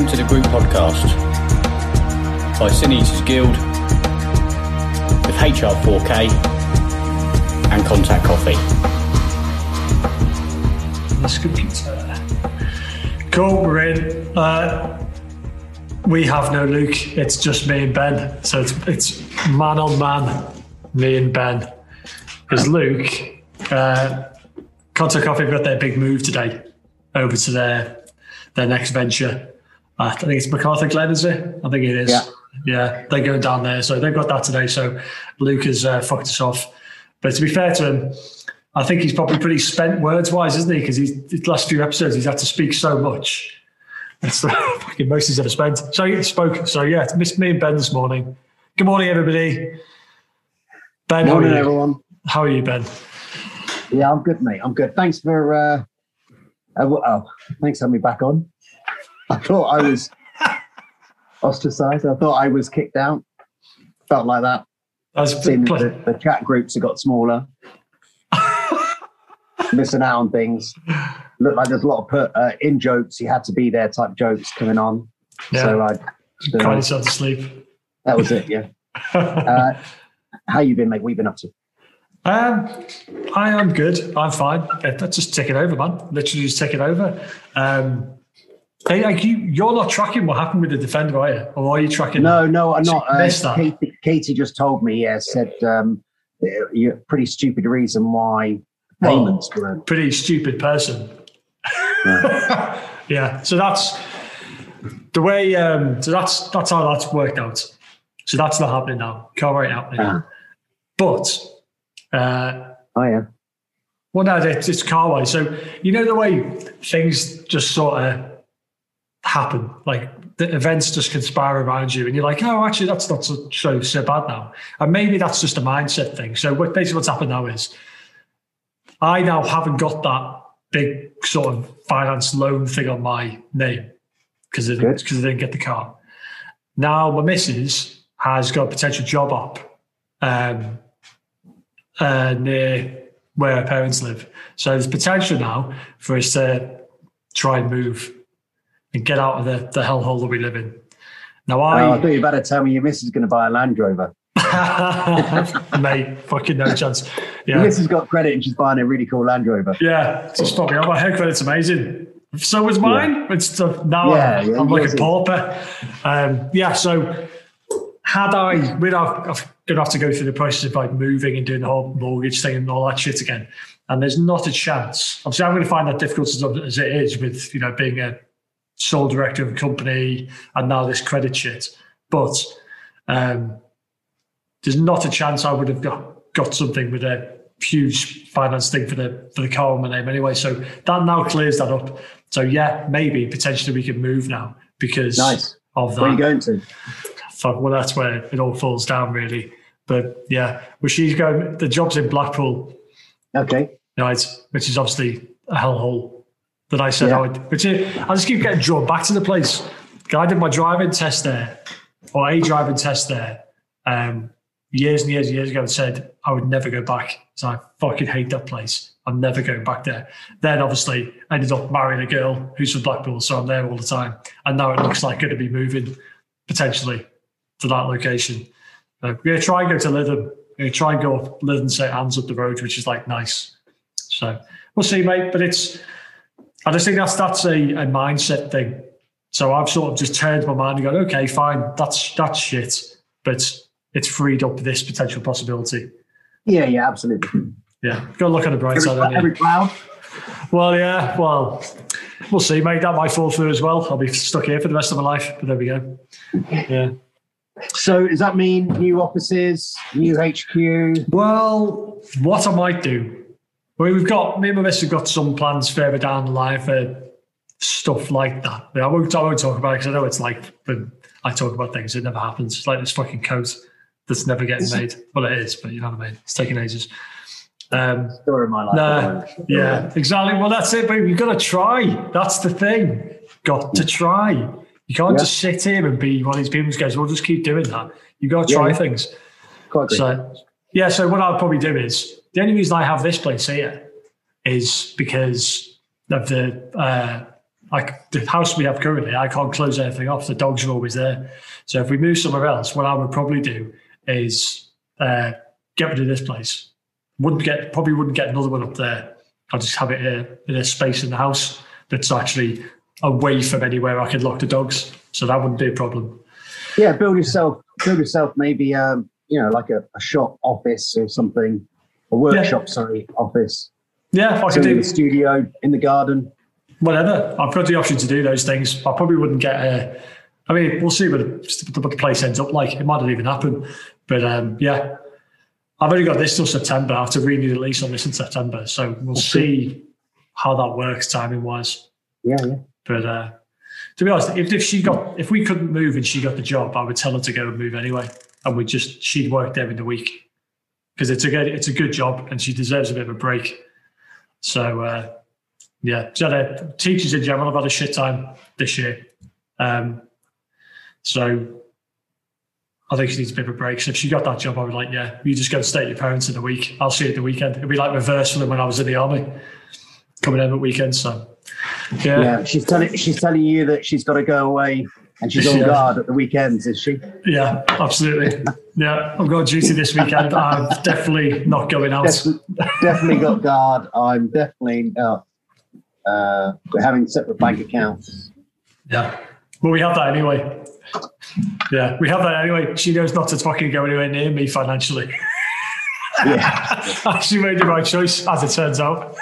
welcome to the Group Podcast by Sin Guild with HR4K and Contact Coffee. This computer. Cool, we're in. Uh, we have no Luke. It's just me and Ben. So it's it's man on man, me and Ben. Because Luke, uh, Contact Coffee got their big move today over to their their next venture. I think it's McArthurGlen, is it? I think it is. Yeah. Yeah, they're going down there. So they've got that today. So Luke has uh, fucked us off. But to be fair to him, I think he's probably pretty spent words wise, isn't he? Because he's the last few episodes he's had to speak so much. That's the fucking most he's ever spent. So he spoke. So yeah, it's missed me and Ben this morning. Good morning, everybody. Ben, how Morning, are you? everyone. How are you, Ben? Yeah, I'm good, mate. I'm good. Thanks for uh, uh well, oh, thanks for having me back on. I thought I was ostracized. I thought I was kicked out. Felt like that. That's Seeing the, the chat groups have got smaller. Missing out on things. Looked like there's a lot of put uh, in jokes. You had to be there type jokes coming on. Yeah. So I, Cried yourself to sleep. that was it. Yeah. Uh, how you been, mate? What you been up to? Um, I am good. I'm fine. Just taking over, man. Literally just take it over. Um, hey, like you, you're not tracking what happened with the defender, are you? Or are you tracking? No, no, I'm not. Uh. Katie, Katie just told me, yeah, said um, pretty stupid reason why Well, payments were. pretty stupid person. yeah. So that's the way. Um, so that's that's how that's worked out. So that's not happening now. Can't happening. Ah. But uh, Oh yeah, well, no, it's, it's car wise. So you know the way things just sort of happen, like the events just conspire around you, and you're like, oh, actually, that's not so so, so bad now. And maybe that's just a mindset thing. So what, basically, what's happened now is I now haven't got that big sort of finance loan thing on my name because because I didn't get the car. Now my missus has got a potential job up um, uh, near where her parents live. So there's potential now for us to try and move and get out of the, the hellhole that we live in. Now oh, I I, thought you better tell me your missus is going to buy a Land Rover. mate, fucking no chance. Your Yeah. missus got credit and she's buying a really cool Land Rover. Yeah, just stop me. My hair credit's amazing. So was mine. It's the, now Yeah, I'm, yeah, I'm like a pauper. Um, yeah, so had I, we'd have, I've gonna have to go through the process of like moving and doing the whole mortgage thing and all that shit again. And there's not a chance. Obviously, I'm going to find that difficult as, as it is with you know being a sole director of a company and now this credit shit. But um, there's not a chance I would have got, got something with a huge finance thing for the for the car on my name anyway. So that now clears that up. So yeah, maybe potentially we can move now because Nice. of that. Where are you going to? Fuck, well, that's where it all falls down really. But yeah, well, she's going. The job's in Blackpool, Okay. right? Which is obviously a hellhole that I said Yeah. I would. Which is, I just keep getting drawn back to the place. I did my driving test there, or a driving test there, um, years and years and years ago, and said I would never go back. So I fucking hate that place. I'm never going back there. Then obviously I ended up marrying a girl who's from Blackpool, so I'm there all the time. And now it looks like going to be moving potentially to that location. Uh, we're going to try and go to Lytham. We're going to try and go up Lytham St Anne's up the road, which is like nice. So we'll see, mate. But it's, I just think that's that's a, a mindset thing. So I've sort of just turned my mind and gone, okay, fine, that's that's shit, but it's freed up this potential possibility. Yeah, yeah, absolutely. Yeah, go look on the bright Every, side. every cloud. Well, yeah, well, we'll see, mate. That might fall through as well. I'll be stuck here for the rest of my life, but there we go. Yeah. So does that mean new offices, new HQ? Well, what I might do, I mean, we've got me and my miss have got some plans further down the line for stuff like that. I won't, I won't talk about it because I know it's like when I talk about things, it never happens. It's like this fucking coat that's never getting Is it- made. Well, it is, but you know what I mean. It's taking ages. Um, Story of my life. No, yeah, exactly. Well, that's it, baby. You've got to try. That's the thing. Got to try. You can't Yeah. just sit here and be one of these people who goes, "We'll just keep doing that." You've got to try yeah. things. So, yeah. So what I'll probably do is the only reason I have this place here is because of the uh, like the house we have currently, I can't close anything off. The dogs are always there. So if we move somewhere else, what I would probably do is uh, get rid of this place. Wouldn't get probably wouldn't get another one up there. I'll just have it in a, in a space in the house that's actually away from anywhere I could lock the dogs. So that wouldn't be a problem. Yeah, build yourself, build yourself maybe um, you know, like a, a shop office or something, a workshop, Yeah. sorry, office. Yeah, I could So in do the studio, in the garden. whatever. I've got the option to do those things. I probably wouldn't get a. I mean, we'll see what the, what the place ends up like. It might not even happen. But um, yeah, I've only got this till September. I have to renew the lease on this in September. So we'll see how that works timing wise. Yeah, yeah. But uh, to be honest, if, if she got if we couldn't move and she got the job, I would tell her to go and move anyway, and we just she'd work there in the week because it's a good it's a good job and she deserves a bit of a break. So uh, yeah, so the teachers in general have had a shit time this year. Um, so I think she needs a bit of a break. So if she got that job, I would like, yeah, you just go and stay at your parents in the week. I'll see you at the weekend. It'd be like them when I was in the army, coming home at weekends. So yeah, Yeah, she's telling she's telling you that she's got to go away and she's on Yeah. guard at the weekends, is she? Yeah, absolutely. Yeah, I've got duty this weekend. I'm definitely not going out. Definitely, definitely got guard. I'm definitely not. Uh, having separate bank accounts. Yeah. Well, we have that anyway. Yeah, we have that anyway. She knows not to fucking go anywhere near me financially. Yeah. she made the right choice, as it turns out.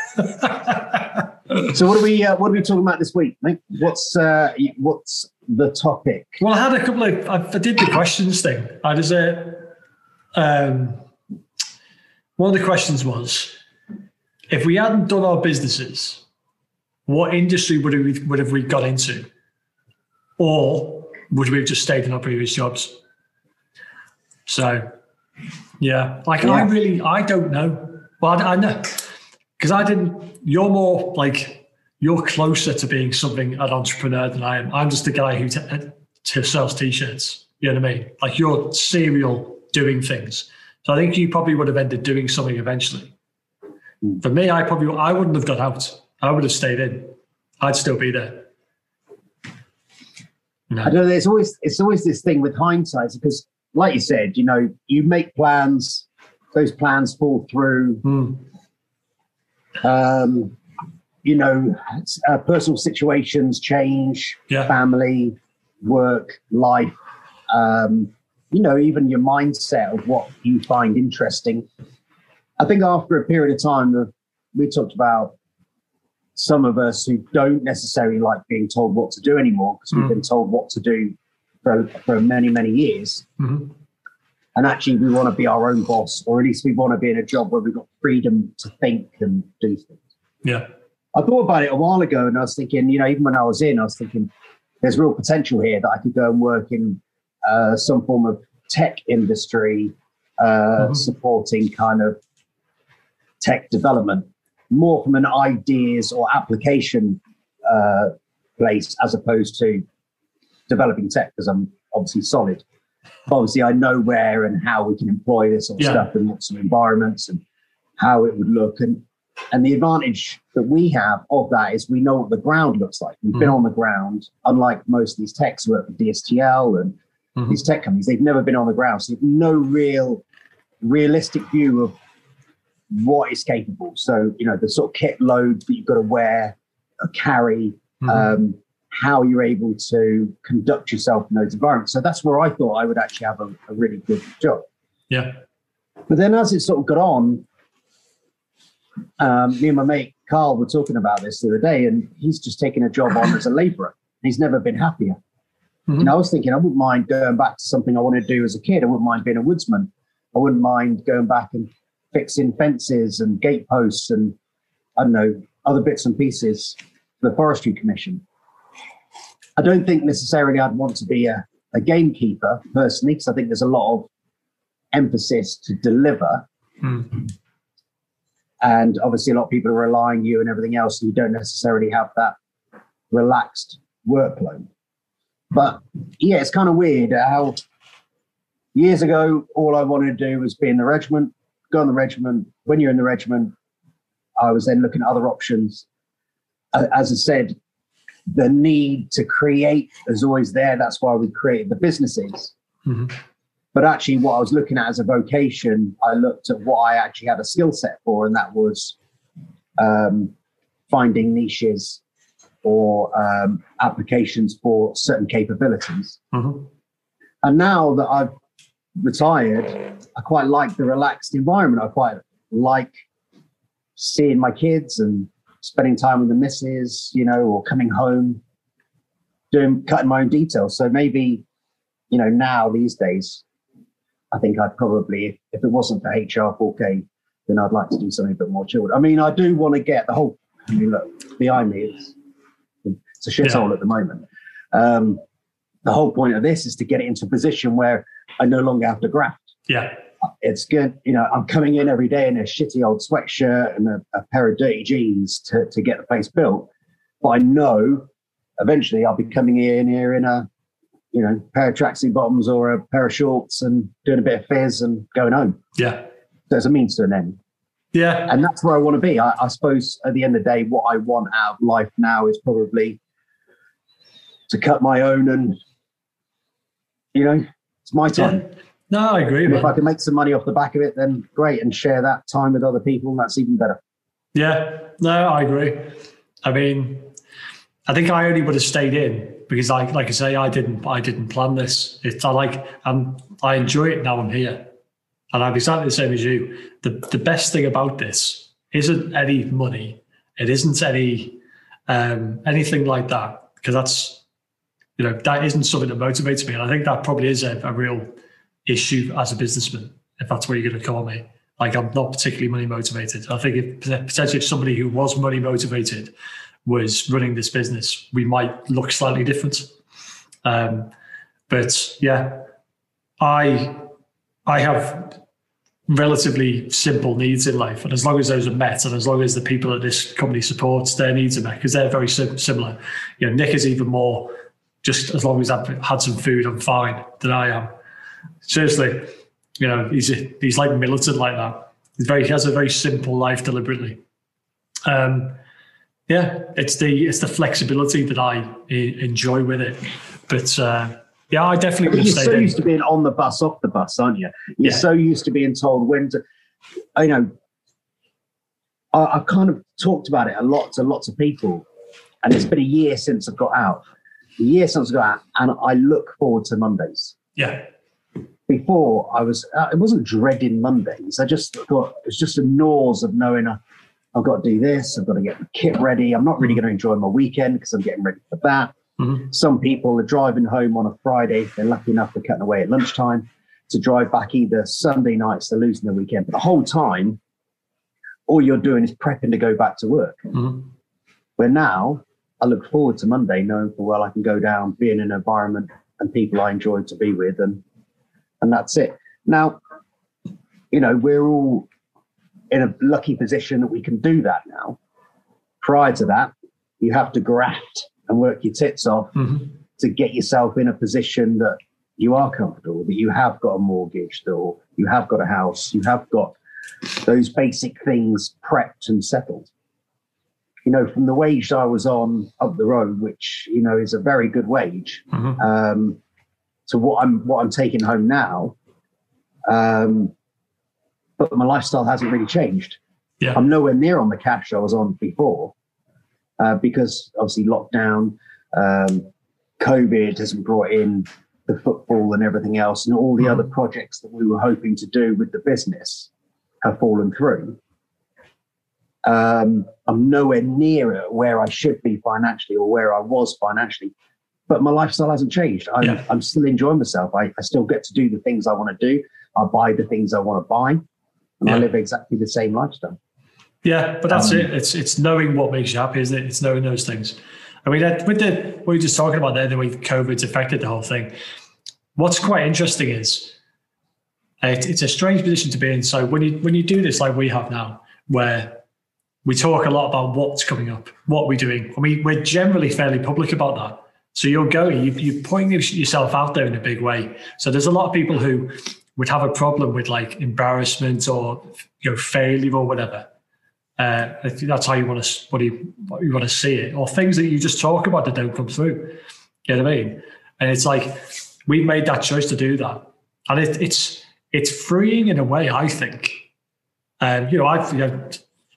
so what are we uh, what are we talking about this week? Mate? What's uh, what's the topic? Well, I had a couple of. I, I did the questions thing. I was a. Um, one of the questions was, if we hadn't done our businesses, what industry would we would have we got into, or would we have just stayed in our previous jobs? So, yeah, like I really I don't know. Well, I, I know because I didn't. You're more like you're closer to being something an entrepreneur than I am. I'm just a guy who t- t- sells t-shirts. You know what I mean? Like you're serial doing things. So I think you probably would have ended doing something eventually. For me, I probably I wouldn't have got out. I would have stayed in. I'd still be there. No. I don't know. There's always it's always this thing with hindsight because, like you said, you know, you make plans, those plans fall through. Hmm. Um, you know, uh, personal situations change, Yeah. family, work, life. Um, you know, even your mindset of what you find interesting. I think after a period of time, of, we talked about some of us who don't necessarily like being told what to do anymore because we've Mm. been told what to do for, for many, many years. Mhm. And actually, we want to be our own boss, or at least we want to be in a job where we've got freedom to think and do things. Yeah. I thought about it a while ago and I was thinking, you know, even when I was in, I was thinking there's real potential here that I could go and work in uh, some form of tech industry, uh, Mhm. supporting kind of tech development, more from an ideas or application uh, place as opposed to developing tech, because I'm obviously solid. Obviously, I know where and how we can employ this sort of Yeah. stuff and what sort of environments and how it would look. And and the advantage that we have of that is we know what the ground looks like. We've been Mhm. on the ground, unlike most of these techs who work for DSTL and Mhm. these tech companies. They've never been on the ground, so no real realistic view of what is capable. So you know the sort of kit loads that you've got to wear, or carry, Mhm. um, how you're able to conduct yourself in those environments. So that's where I thought I would actually have a, a really good job. yeah. But then as it sort of got on, um, me and my mate Carl were talking about this the other day, and he's just taken a job on as a labourer. He's never been happier. Mhm. And I was thinking, I wouldn't mind going back to something I wanted to do as a kid. I wouldn't mind being a woodsman. I wouldn't mind going back and fixing fences and gate posts and I don't know other bits and pieces for the Forestry Commission. I don't think necessarily I'd want to be a, a gamekeeper personally, because I think there's a lot of emphasis to deliver. Mm. And obviously, a lot of people are relying you and everything else, and you don't necessarily have that relaxed workload. But yeah, it's kind of weird how years ago, all I wanted to do was be in the regiment, go in the regiment. When you're in the regiment, I was then looking at other options. As I said, the need to create is always there. That's why we created the businesses. Mhm. But actually, what I was looking at as a vocation, I looked at what I actually had a skill set for, and that was um, finding niches or um, applications for certain capabilities. Mhm. And now that I've retired, I quite like the relaxed environment. I quite like seeing my kids and spending time with the missus, you know, or coming home, doing cutting my own details. So maybe, you know, now these days, I think I'd probably, if, it wasn't for HR4K, then I'd like to do something a bit more chilled. I mean, I do want to get the whole. I mean, look behind me. It's, it's a shithole Yeah. at the moment. Um, the whole point of this is to get it into a position where I no longer have to graft. Yeah. It's good, you know. I'm coming in every day in a shitty old sweatshirt and a, a pair of dirty jeans to, to get the place built. But I know eventually I'll be coming in here in a, you know, pair of tracksuit bottoms or a pair of shorts and doing a bit of fizz and going home. Yeah. There's a means to an end Yeah. and that's where I want to be. I, I suppose at the end of the day, what I want out of life now is probably to cut my own and, you know, it's my time. yeah. No, I agree, if I can make some money off the back of it, then great, and share that time with other people, that's even better. Yeah. No, I agree. I mean, I think I only would have stayed in because, like, like I say, I didn't, I didn't plan this. It's I like, um, I enjoy it now. I'm here, and I'm exactly the same as you. The the best thing about this isn't any money. It isn't any um, anything like that because that's you know that isn't something that motivates me, and I think that probably is a, a real issue as a businessman, if that's what you're going to call me. Like I'm not particularly money motivated. I think if potentially if somebody who was money motivated was running this business, we might look slightly different. Um, but yeah, I I have relatively simple needs in life, and as long as those are met, and as long as the people that this company supports their needs are met, because they're very sim- similar. You know, Nick is even more. Just as long as I've had some food, I'm fine. Than I am. Seriously, you know, he's a, he's like militant like that. He's very he has a very simple life deliberately. Um, yeah, it's the it's the flexibility that I enjoy with it. But uh, yeah, I definitely would You're have so used to being on the bus, off the bus, aren't you? You're Yeah. so used to being told when to, you know, I, I've kind of talked about it a lot to lots of people, and it's been a year since I've got out. A year since I got out, and I look forward to Mondays. Yeah, before I was, uh, it wasn't dreading Mondays. I just thought it was just a nose of knowing uh, I've got to do this. I've got to get the kit ready. I'm not really going to enjoy my weekend because I'm getting ready for that. Mhm. Some people are driving home on a Friday. They're lucky enough to cutting away at lunchtime to drive back either Sunday nights. They're losing the weekend. But the whole time, all you're doing is prepping to go back to work. Mhm. Where now I look forward to Monday, knowing for well I can go down, be in an environment and people I enjoy to be with, and and that's it. Now, you know, we're all in a lucky position that we can do that now. Prior to that, you have to graft and work your tits off Mhm. to get yourself in a position that you are comfortable, that you have got a mortgage, or you have got a house, you have got those basic things prepped and settled. You know, from the wage I was on up the road, which you know is a very good wage, Mhm. um, to what I'm what I'm taking home now. Um, but my lifestyle hasn't really changed. Yeah. I'm nowhere near on the cash I was on before, uh, because obviously lockdown, um, COVID hasn't brought in the football and everything else, and all the Mhm. other projects that we were hoping to do with the business have fallen through. Um, I'm nowhere near where I should be financially or where I was financially, but my lifestyle hasn't changed. I'm, Yeah. I'm still enjoying myself. I, I still get to do the things I want to do. I buy the things I want to buy, and Yeah. I live exactly the same lifestyle. Yeah, but that's Um, it. It's it's knowing what makes you happy, isn't it? It's knowing those things. I mean, that, with the what we were just talking about there, the way COVID's affected the whole thing. What's quite interesting is uh, it, it's a strange position to be in. So when you when you do this like we have now, where we talk a lot about what's coming up, what we're doing, I mean, we're generally fairly public about that. So you're going, you, you're putting yourself out there in a big way. So there's a lot of people who would have a problem with like embarrassment or you know failure or whatever. Uh, that's how you want to what you, what you want to see it, or things that you just talk about that don't come through. You know what I mean? And it's like we've made that choice to do that, and it, it's it's freeing in a way. I think. Um, you know, I've you know,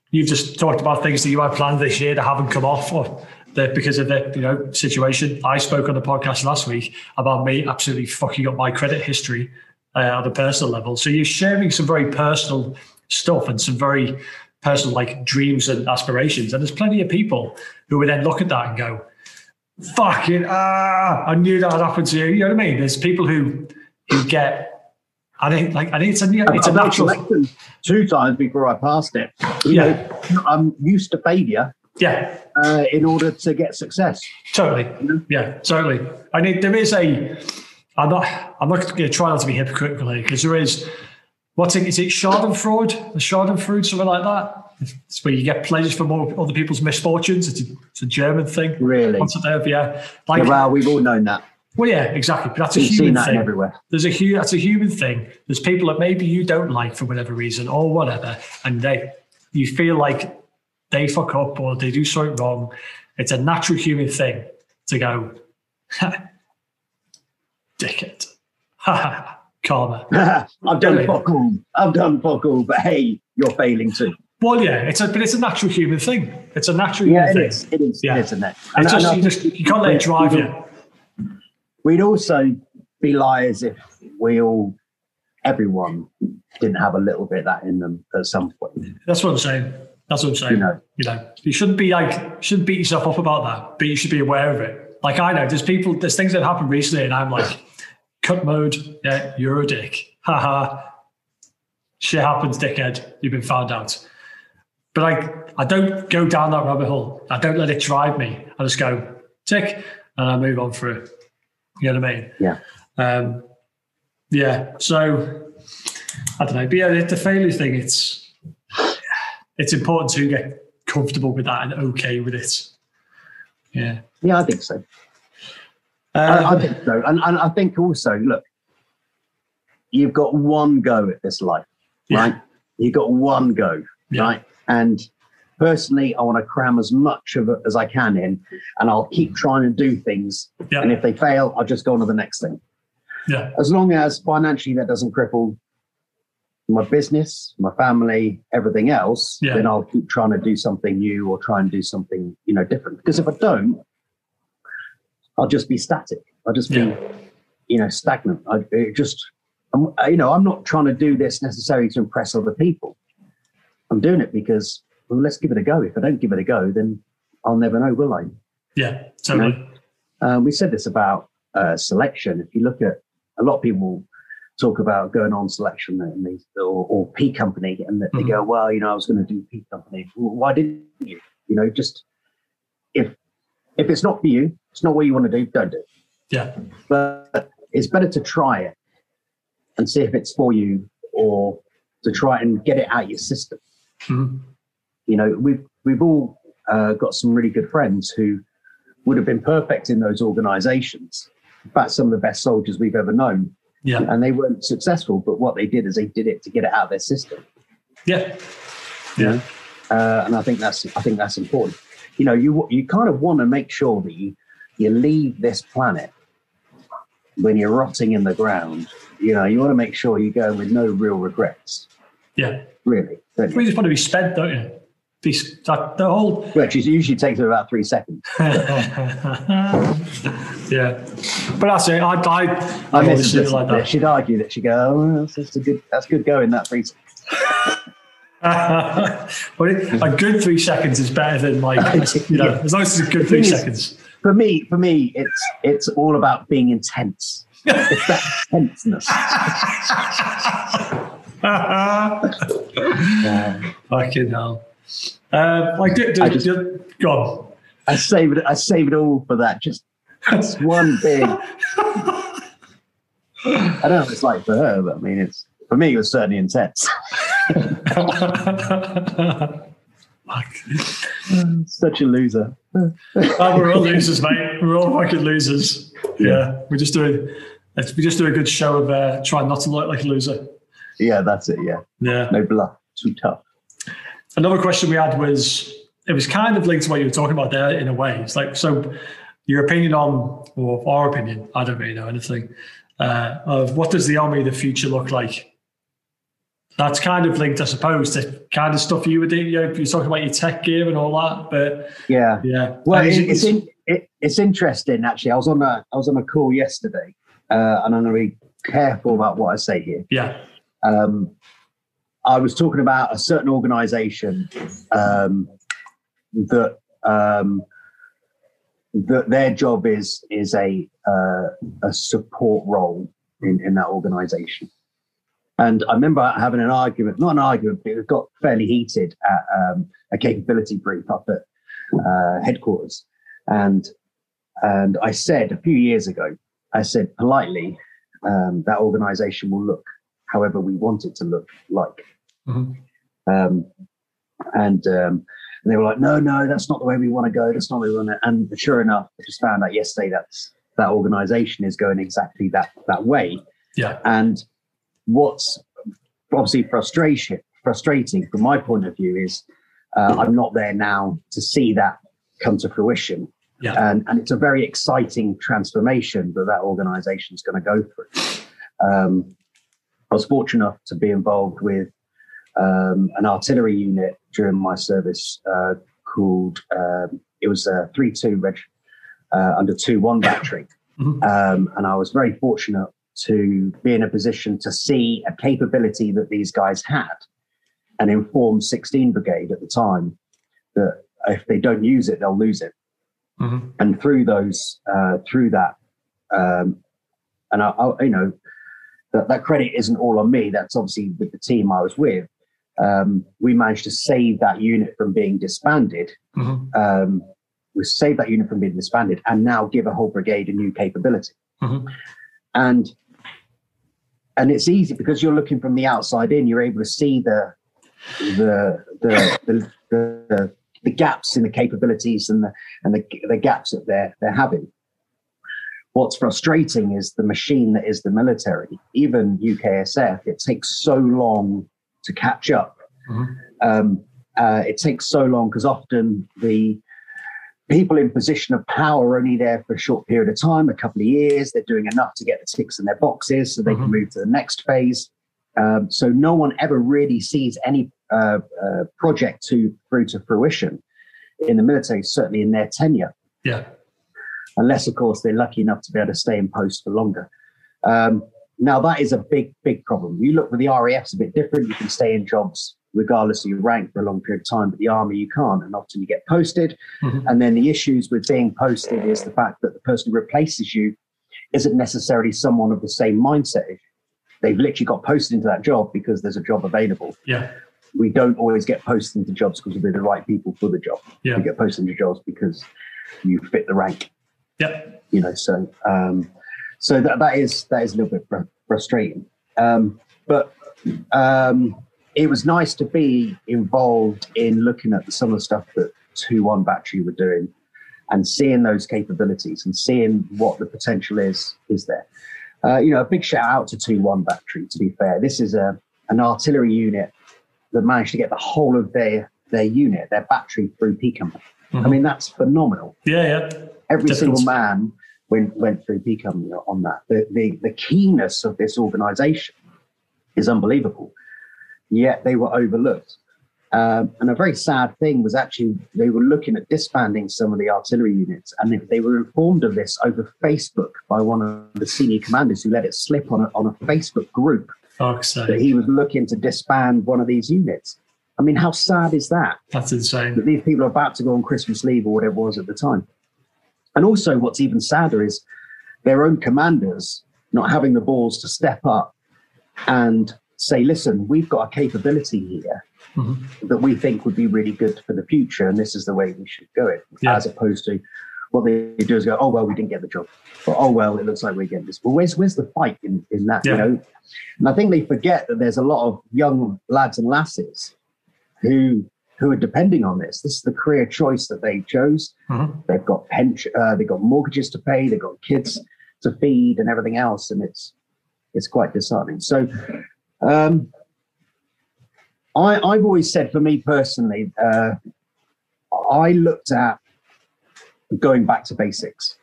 you've just talked about things that you had planned this year that haven't come off, or that because of the you know situation. I spoke on the podcast last week about me absolutely fucking up my credit history uh, at a personal level. So you're sharing some very personal stuff and some very personal like dreams and aspirations. And there's plenty of people who would then look at that and go, "Fucking ah, I knew that would happen to you." You know what I mean? There's people who who get. I think like I think it's a it's a I've natural selected two times before I passed it. You Yeah. know, I'm used to failure yeah uh, in order to get success. Totally. Yeah, totally. I mean, there is a. I'm not. I'm not going to try not to be hypocritical here because there is. What's it? Is it Schadenfreude? The Schadenfreude, something like that. It's where you get pleasures from other people's misfortunes. It's a, it's a German thing. Really? Yeah. Like, Yeah, well, we've all known that. well, yeah, exactly. But that's a We've seen human that thing. everywhere. There's a hu- that's a human thing. There's people that maybe you don't like for whatever reason or whatever, and they you feel like they fuck up or they do something wrong. It's a natural human thing to go, dickhead, karma. I've done fuck all. I've done fuck all, but hey, you're failing too. Well, yeah, it's a but it's a natural human thing. It's a natural Yeah, it human is. thing. It is. Yeah. It is, isn't it? It's just, you, just, you can't let it drive you. We'd also be liars if we all, everyone, didn't have a little bit of that in them at some point. That's what I'm saying. That's what I'm saying. You know. you know, you shouldn't be like, shouldn't beat yourself up about that, but you should be aware of it. Like I know there's people, there's things that have happened recently, and I'm like, cut mode, yeah, you're a dick, haha. Shit happens, dickhead. You've been found out. But I, I don't go down that rabbit hole. I don't let it drive me. I just go tick, and I move on through. You know what I mean? Yeah. Um, yeah. So I don't know. But yeah, the, the failure thing, it's it's important to get comfortable with that and okay with it. Yeah. Yeah, I think so. Uh, I, I think so. And, and I think also, look, you've got one go at this life, Yeah. right? You've got one go, Yeah. right? And personally, I want to cram as much of it as I can in, and I'll keep trying to do things. yeah. And if they fail, I'll just go on to the next thing. yeah. As long as financially that doesn't cripple my business, my family, everything else, Yeah. then I'll keep trying to do something new or try and do something, you know, different. Because if I don't, I'll just be static. I'll just be, Yeah. you know, stagnant. I it just, I'm, you know, I'm not trying to do this necessarily to impress other people. I'm doing it because, well, let's give it a go. If I don't give it a go, then I'll never know, will I? Yeah. Totally. Um, we said this about uh, selection. If you look at a lot of people talk about going on selection and or, or P company, and that they go, well, you know, I was going to do P company. Well, why didn't you? You know, just if if it's not for you, it's not what you want to do, don't do it. Yeah. But it's better to try it and see if it's for you, or to try and get it out of your system Mhm. you know we've we've all uh, got some really good friends who would have been perfect in those organizations in fact some of the best soldiers we've ever known Yeah. and they weren't successful but what they did is they did it to get it out of their system Yeah. Yeah. uh, and i think that's i think that's important you know you you kind of want to make sure that you you leave this planet when you're rotting in the ground you know you want to make sure you go with no real regrets Yeah. really We you? just want to be spent, don't you? Be, that, the whole which is usually takes about three seconds yeah, but that's it. I I, I I miss it like that. She'd argue that she'd go, oh, that's, that's a good, that's good going. That three. but it, a good three seconds is better than like you know, as long as it's a good three seconds. For me, for me, it's it's all about being intense. It's that tenseness. Fucking hell. Um, like, do, do, I just- do- go on. I save it. I save it all for that. Just it's one big. I don't know what it's like for her, but I mean, it's for me. It was certainly intense. Such a loser. Oh, we're all losers, mate. We're all fucking losers. Yeah, we just do we just do a good show of uh, trying not to look like a loser. Yeah, that's it. Yeah, Yeah. no bluff. Too tough. another question we had was it was kind of linked to what you were talking about there in a way. It's like so your opinion on or our opinion, I don't really know anything, uh, of what does the army of the future look like? That's kind of linked, I suppose, to kind of stuff you were doing. You know, you're talking about your tech gear and all that, but Yeah. yeah. Well, it's- it's in, it, it's interesting actually. I was on a I was on a call yesterday, uh, and I'm going to be careful about what I say here. yeah. Um, I was talking about a certain organisation um, that um, that their job is is a uh, a support role in, in that organisation. And I remember having an argument, not an argument, but it got fairly heated at um, a capability brief up at uh, headquarters. And and I said a few years ago, I said politely, um, that organisation will look however we want it to look like. Mhm. Um, and um, and they were like, no, no, that's not the way we want to go. That's not the way we want to. And sure enough, I just found out yesterday that that organisation is going exactly that that way. Yeah. And what's obviously frustration frustrating from my point of view is uh, I'm not there now to see that come to fruition. Yeah. And, and it's a very exciting transformation that that organisation is going to go through. Um, I was fortunate enough to be involved with um, an artillery unit during my service uh, called um, it was a three two reg uh, under two one battery, Mhm. um, and I was very fortunate to be in a position to see a capability that these guys had, and inform 16 Brigade at the time that if they don't use it, they'll lose it Mhm. and through those uh, through that um, and I, I you know that, that credit isn't all on me that's obviously with the team i was with um, we managed to save that unit from being disbanded Mhm. um, we saved that unit from being disbanded and now give a whole brigade a new capability Mhm. and and it's easy because you're looking from the outside in you're able to see the the the the, the, the gaps in the capabilities and the and the, the gaps that they're they're having what's frustrating is the machine that is the military even UKSF it takes so long to catch up Mhm. um, uh, it takes so long because often the people in position of power are only there for a short period of time, a couple of years. They're doing enough to get the ticks in their boxes so they Mhm. can move to the next phase. Um, so no one ever really sees any uh, uh, project to through to fruition in the military, certainly in their tenure, Yeah. unless of course they're lucky enough to be able to stay in post for longer. Um, now that is a big, big problem. You look with the RAF's a bit different. You can stay in jobs regardless of your rank for a long period of time, but the army you can't, and often you get posted. Mhm. And then the issues with being posted is the fact that the person who replaces you isn't necessarily someone of the same mindset. They've literally got posted into that job because there's a job available. Yeah. We don't always get posted into jobs because we're the right people for the job. Yeah. We get posted into jobs because you fit the rank Yeah. you know so um so that that is that is a little bit fr- frustrating um but um it was nice to be involved in looking at some of the stuff that 2-1 battery were doing and seeing those capabilities and seeing what the potential is is there uh, you know a big shout out to 2-1 battery to be fair this is a an artillery unit that managed to get the whole of their their unit their battery through PCOM. i Mhm. mean that's phenomenal Yeah. Yeah. every Different. single man went went through PCOM on that. The, the the keenness of this organisation is unbelievable. Yet they were overlooked. Um, and a very sad thing was actually they were looking at disbanding some of the artillery units, and they, they were informed of this over Facebook by one of the senior commanders who let it slip on a, on a Facebook group that he was looking to disband one of these units. I mean, how sad is that? That's insane. that these people are about to go on Christmas leave or whatever it was at the time. And also, what's even sadder is their own commanders not having the balls to step up and say, listen, we've got a capability here Mhm. that we think would be really good for the future, and this is the way we should go it, Yeah. as opposed to what they do is go, oh, well, we didn't get the job. Or, oh, well, it looks like we're getting this. Well, where's, where's the fight in, in that, Yeah. you know? And I think they forget that there's a lot of young lads and lasses who who are depending on this. This is the career choice that they chose. Mhm. They've got pension, uh, they've got mortgages to pay, they've got kids to feed, and everything else, and it's it's quite disheartening. So, um, I, I've always said, for me personally, uh, I looked at going back to basics.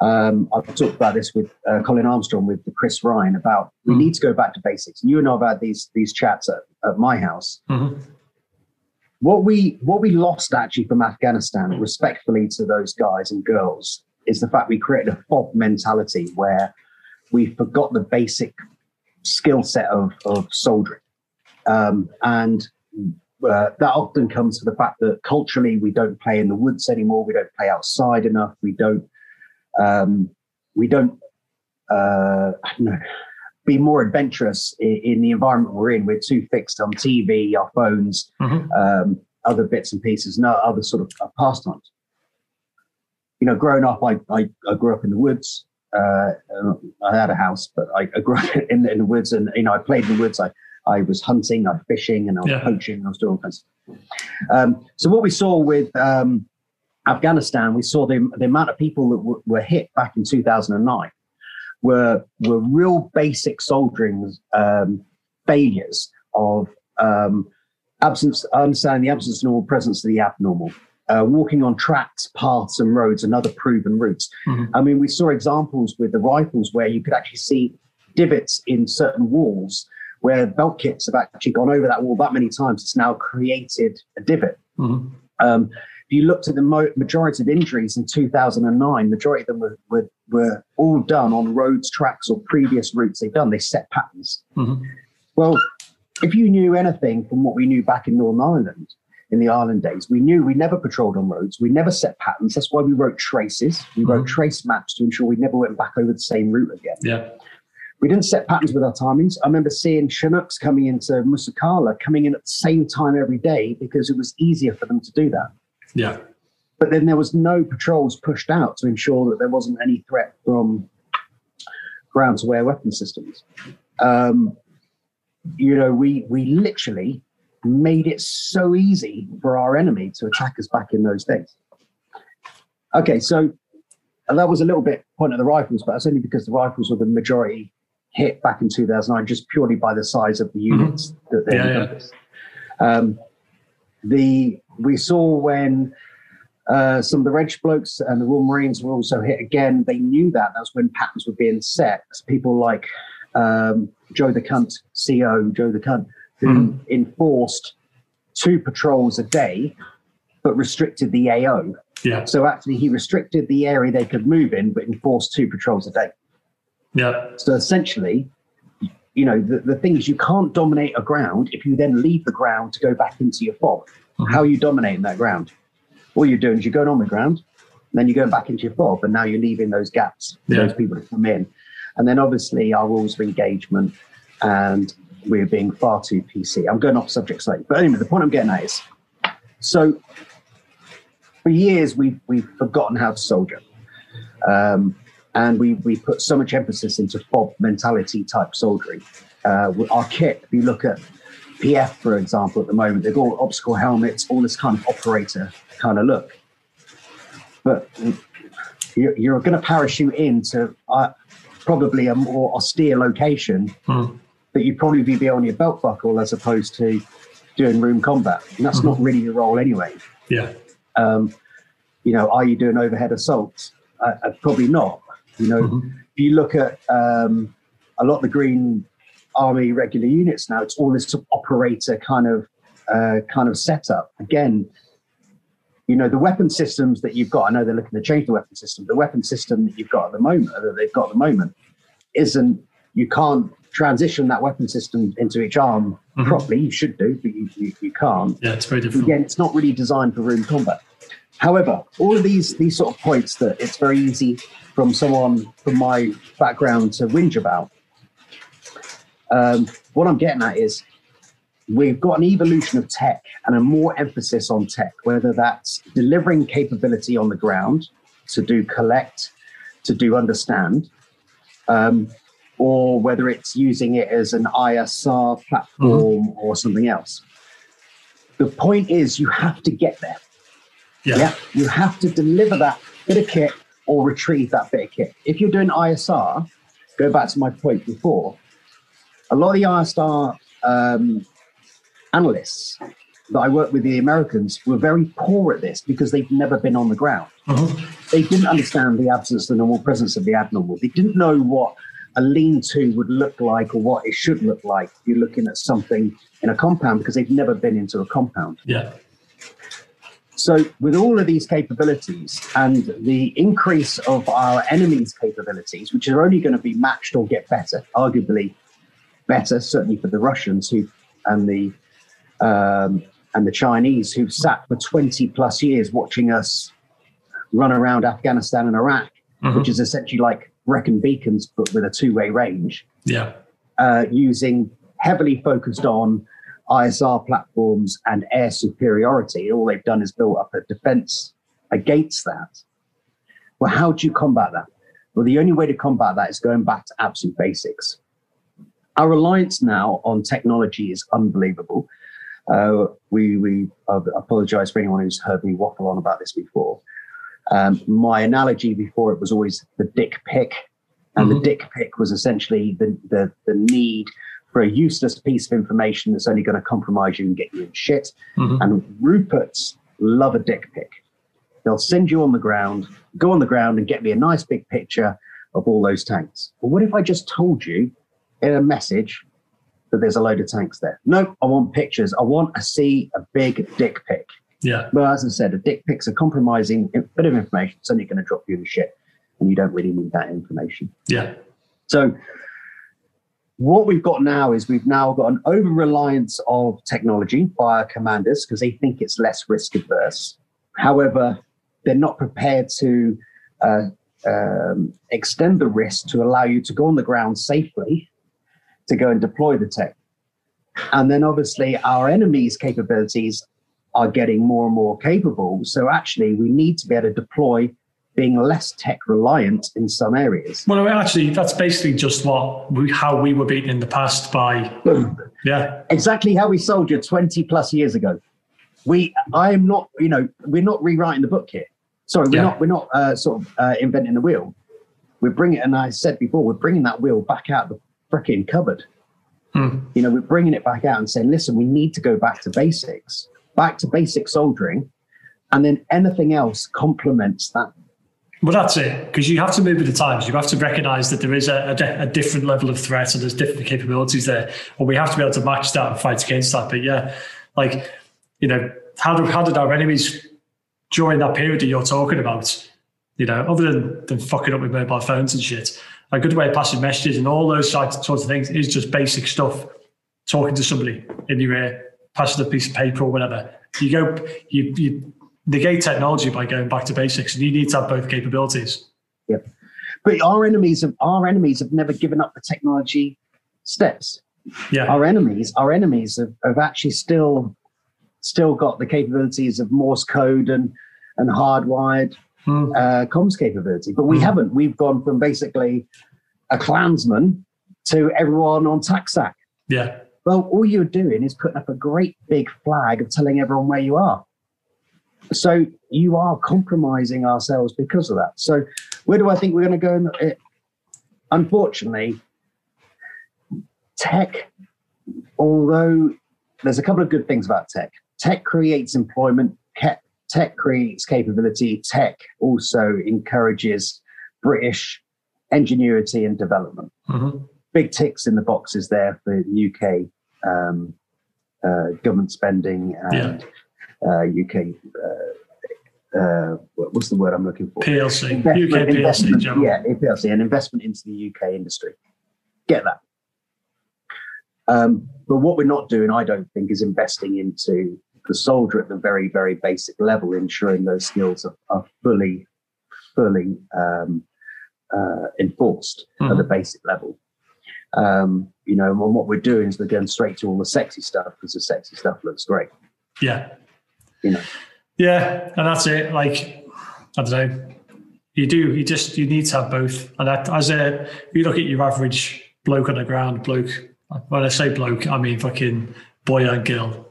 Um, I've talked about this with uh, Colin Armstrong, with Chris Ryan, about we Mm. need to go back to basics. You and I have had these these chats at, at my house. Mhm. What we what we lost actually from Afghanistan, respectfully to those guys and girls, is the fact we created a fob mentality where we forgot the basic skill set of, of soldiering. Um, and uh, that often comes to the fact that culturally we don't play in the woods anymore. We don't play outside enough. We don't. Um, we don't. Uh, know, be more adventurous in, in the environment we're in. We're too fixed on TV, our phones, Mhm. um, other bits and pieces, no other sort of uh, pastimes. You know, growing up, I, I, I grew up in the woods. Uh, I had a house, but I, I grew up in, in the woods, and you know, I played in the woods. I I was hunting, I was fishing, and I was Yeah. poaching. I was doing all kinds. Of um, so what we saw with um, Afghanistan, we saw the the amount of people that w- were hit back in 2009 were were real basic soldiering um, failures of um, absence, understanding the absence of normal, presence of the abnormal, uh, walking on tracks, paths, and roads, and other proven routes. Mhm. I mean, we saw examples with the rifles where you could actually see divots in certain walls where belt kits have actually gone over that wall that many times. It's now created a divot. Mhm. Um, if you looked at the mo- majority of injuries in 2009, majority of them were, were, were all done on roads, tracks, or previous routes they've done. They set patterns. Mhm. Well, if you knew anything from what we knew back in Northern Ireland in the Ireland days, we knew we never patrolled on roads. We never set patterns. That's why we wrote traces. We wrote Mhm. trace maps to ensure we never went back over the same route again. Yeah. We didn't set patterns with our timings. I remember seeing Chinooks coming into Musa Qala, coming in at the same time every day because it was easier for them to do that. Yeah. But then there was no patrols pushed out to ensure that there wasn't any threat from ground to air weapon systems. Um, you know, we we literally made it so easy for our enemy to attack us back in those days. Okay, so that was a little bit point of the rifles, but that's only because the rifles were the majority hit back in 2009, just purely by the size of the units that they Yeah, yeah. Um, the we saw when uh, some of the Reg blokes and the Royal Marines were also hit again. They knew that. That's when patterns were being set. People like um, Joe the Cunt, CO Joe the Cunt, who enforced two patrols a day, but restricted the AO. Yeah. So actually, he restricted the area they could move in, but enforced two patrols a day. Yeah. So essentially, you know, the, the thing is you can't dominate a ground if you then leave the ground to go back into your fob. Mhm. How are you dominating that ground? All you're doing is you're going on the ground, and then you're going back into your fob, and now you're leaving those gaps for Yeah. those people to come in. And then obviously our rules of engagement, and we're being far too PC. I'm going off subject slightly, but anyway, the point I'm getting at is, so for years we've we've forgotten how to soldier. Um, and we we put so much emphasis into fob mentality type soldiering. Uh, our kit, if you look at PF, for example, at the moment, they've got Ops-Core helmets, all this kind of operator kind of look. But you're, you're going to parachute into uh, probably a more austere location Mhm. That you'd probably be on your belt buckle as opposed to doing room combat. And that's not really your role anyway. Yeah. Um, you know, are you doing overhead assaults? Uh, uh, probably not. You know, Mhm. if you look at um, a lot of the Green Army regular units now, it's all this sort of operator kind of uh, kind of setup. Again, you know, the weapon systems that you've got. I know they're looking to change the weapon system. The weapon system that you've got at the moment, that they've got at the moment, isn't. You can't transition that weapon system into each arm Mhm. properly. You should do, but you, you, you can't Yeah. It's very difficult. again, it's not really designed for room combat. However, all of these these sort of points that it's very easy from someone from my background to whinge about. Um, what I'm getting at is we've got an evolution of tech and a more emphasis on tech, whether that's delivering capability on the ground to do collect, to do understand, um, or whether it's using it as an ISR platform or something else. The point is, you have to get there. Yeah. Yeah, you have to deliver that bit of kit or retrieve that bit of kit. If you're doing ISR, go back to my point before. A lot of the ISR um, analysts that I work with, the Americans, were very poor at this because they've never been on the ground. They didn't understand the absence, the normal presence of the abnormal. They didn't know what a lean-to would look like or what it should look like if you're looking at something in a compound because they've never been into a compound. Yeah. So, with all of these capabilities and the increase of our enemies' capabilities, which are only going to be matched or get better, arguably better, certainly for the Russians who and the um, and the Chinese who've sat for 20 plus years watching us run around Afghanistan and Iraq, Mhm. which is essentially like Brecon beacons but with a two-way range Yeah. uh, using heavily focused on ISR platforms and air superiority. All they've done is built up a defense against that. Well, how do you combat that? Well, the only way to combat that is going back to absolute basics. Our reliance now on technology is unbelievable. Uh, we we I apologize for anyone who's heard me waffle on about this before. Um, my analogy before it was always the dick pic, and the Mhm. dick pic was essentially the, the the need for a useless piece of information that's only going to compromise you and get you in shit. Mhm. And Ruperts love a dick pic. They'll send you on the ground, go on the ground and get me a nice big picture of all those tanks. But what if I just told you in a message that there's a load of tanks there? No, I want pictures. I want to see a big dick pic. Yeah. Well, as I said, a dick pic's a compromising bit of information. It's only going to drop you in the shit, and you don't really need that information. Yeah. So, what we've got now is we've now got an over reliance of technology by our commanders because they think it's less risk adverse. However, they're not prepared to uh, um, extend the risk to allow you to go on the ground safely to go and deploy the tech. And then, obviously, our enemies' capabilities are getting more and more capable. So, actually, we need to be able to deploy being less tech reliant in some areas. Well, actually, that's basically just what we, how we were beaten in the past by. Boom. Yeah. exactly how we soldiered 20 plus years ago. We, I am not, you know, we're not rewriting the book here. Sorry, we're Yeah. not, we're not uh, sort of uh, inventing the wheel. We're bringing, and I said before, we're bringing that wheel back out the freaking cupboard. Hmm. You know, we're bringing it back out and saying, listen, we need to go back to basics, back to basic soldiering, and then anything else complements that. Well, that's it. Because you have to move with the times. You have to recognize that there is a, a, a different level of threat and there's different capabilities there. And we have to be able to match that and fight against that. But yeah, like, you know, how, do, how did our enemies during that period that you're talking about, you know, other than, than fucking up with mobile phones and shit, a good way of passing messages and all those sorts of things is just basic stuff. Talking to somebody in your ear, passing a piece of paper or whatever. You go, you, you negate technology by going back to basics, and you need to have both capabilities. Yep. But our enemies have, our enemies have never given up the technology steps. Yeah, our enemies, our enemies have, have actually still still got the capabilities of Morse code and and hardwired Hmm. uh, comms capability, but we Hmm. haven't. We've gone from basically a clansman to everyone on TACSAT. yeah, Well, all you're doing is putting up a great big flag of telling everyone where you are. So you are compromising ourselves because of that. So where do I think we're going to go? In the, it, unfortunately, tech, although there's a couple of good things about tech, tech creates employment, tech creates capability, tech also encourages British ingenuity and development Mhm. Big ticks in the boxes there for UK um, uh, government spending and uh, UK. Uh, uh, what's the word I'm looking for? PLC, Investment- UK PLC, general. yeah, PLC, an investment into the UK industry. Get that. Um, but what we're not doing, I don't think, is investing into the soldier at the very, very basic level, ensuring those skills are, are fully, fully um, uh, enforced at the basic level. Um, you know, and what we're doing is we're going straight to all the sexy stuff because the sexy stuff looks great. Yeah, You know, yeah, and that's it. Like, I don't know. You do. You just you need to have both. And that, as a, you look at your average bloke on the ground, bloke. When I say bloke, I mean fucking boy and girl.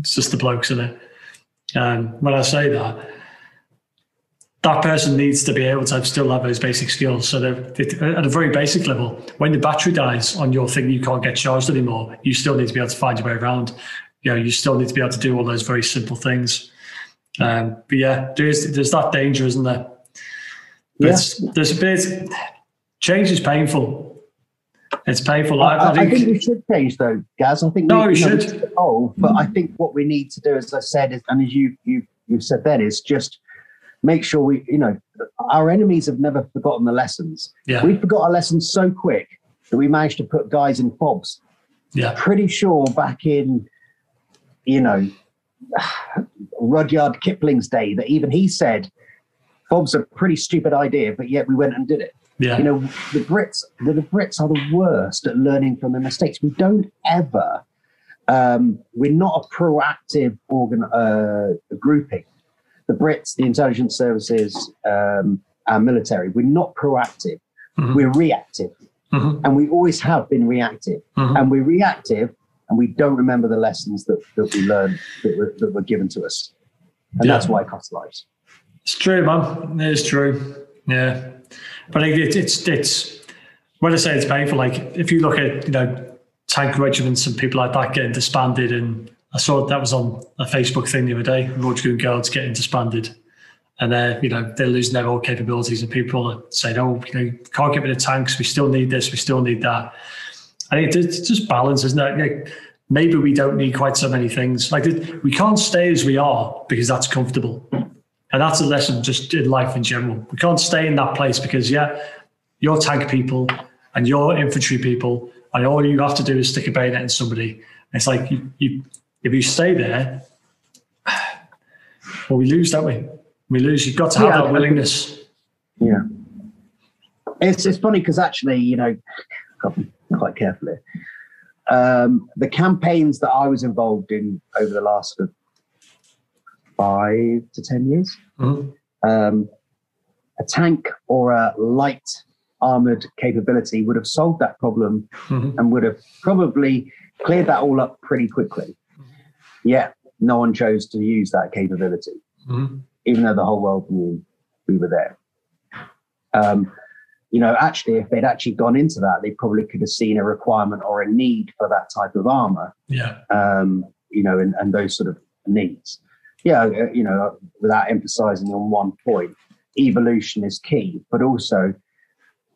It's just the blokes in it. And when I say that, that person needs to be able to still have those basic skills. So at a very basic level, when the battery dies on your thing, you can't get charged anymore. You still need to be able to find your way around. you know, you still need to be able to do all those very simple things. Um, but yeah, there's there's that danger, isn't there? But Yeah. there's a bit. Change is painful. It's painful. I, I, I think, I think we should change though, Gaz. I think No, we know, should. Oh, but I think what we need to do, as I said, is, and as you you you said then, is just make sure we, you know, our enemies have never forgotten the lessons. yeah, We forgot our lessons so quick that we managed to put guys in fobs. yeah, Pretty sure back in, you know, Rudyard Kipling's day that even he said fobs are a pretty stupid idea, but yet we went and did it. yeah, You know, the Brits, the, the Brits are the worst at learning from their mistakes. We don't ever, um, we're not a proactive organ, uh, grouping. The Brits, the intelligence services, um, our military, we're not proactive. Mhm. We're reactive. Mhm. And we always have been reactive. Mhm. And we're reactive and we don't remember the lessons that, that we learned that were, that were given to us. And Yeah. that's why it costs lives. It's true, man. It is true. Yeah, but it, it's it's when I say it's painful. Like if you look at you know tank regiments and people like that getting disbanded, and I saw that was on a Facebook thing the other day. Royal Dragoon Guards getting disbanded, and they're you know they're losing their old capabilities, and people are saying, "Oh, you know, can't get rid of tanks. We still need this. We still need that." I think it's just balance, isn't it? Maybe we don't need quite so many things. Like we can't stay as we are because that's comfortable. And that's a lesson just in life in general. We can't stay in that place because, yeah, you're tank people and you're infantry people, and all you have to do is stick a bayonet in somebody. It's like, you, you, if you stay there, well, we lose, don't we? We lose. You've got to have Yeah, that willingness. Yeah. It's it's funny because actually, you know, got to be quite carefully. Um, the campaigns that I was involved in over the last five to ten years, Mhm. um, a tank or a light armored capability would have solved that problem Mhm. and would have probably cleared that all up pretty quickly. Yet no one chose to use that capability Mhm. even though the whole world knew we were there. Um, you know, actually, if they'd actually gone into that, they probably could have seen a requirement or a need for that type of armor, Yeah. um, you know, and, and those sort of needs. Yeah, uh, you know, without emphasizing on one point, evolution is key, but also,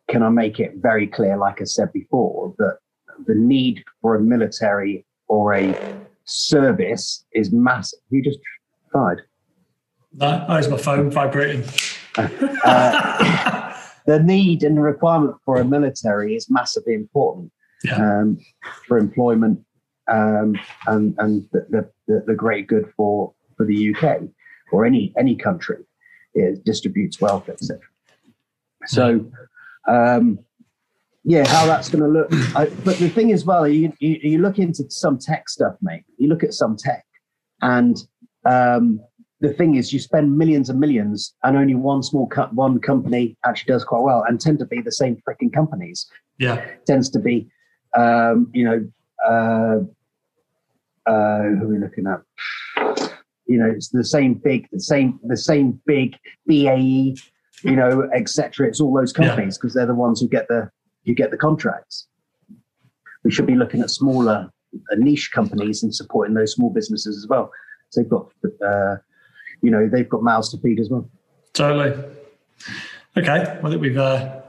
can I make it very clear, like I said before, that the need for a military or a service is massive. You just tried. That, that is my phone vibrating. Uh, the need and the requirement for a military is massively important Yeah. um, for employment um, and and the, the, the great good for for the UK or any any country. It distributes wealth, etc. So, um, yeah, how that's going to look. I, but the thing is, well, you, you you look into some tech stuff, mate. You look at some tech, and um, the thing is, you spend millions and millions, and only one small co- one company actually does quite well, and tend to be the same freaking companies. Yeah. Tends to be, um, you know, uh, uh, who are we looking at? You know, it's the same big, the same, the same big BAE, you know, etc. It's all those companies because they're the ones who get the who get the contracts. We should be looking at smaller uh, niche companies and supporting those small businesses as well. So they've got, uh, you know, they've got mouths to feed as well. Totally. Okay. Well, I think we've uh,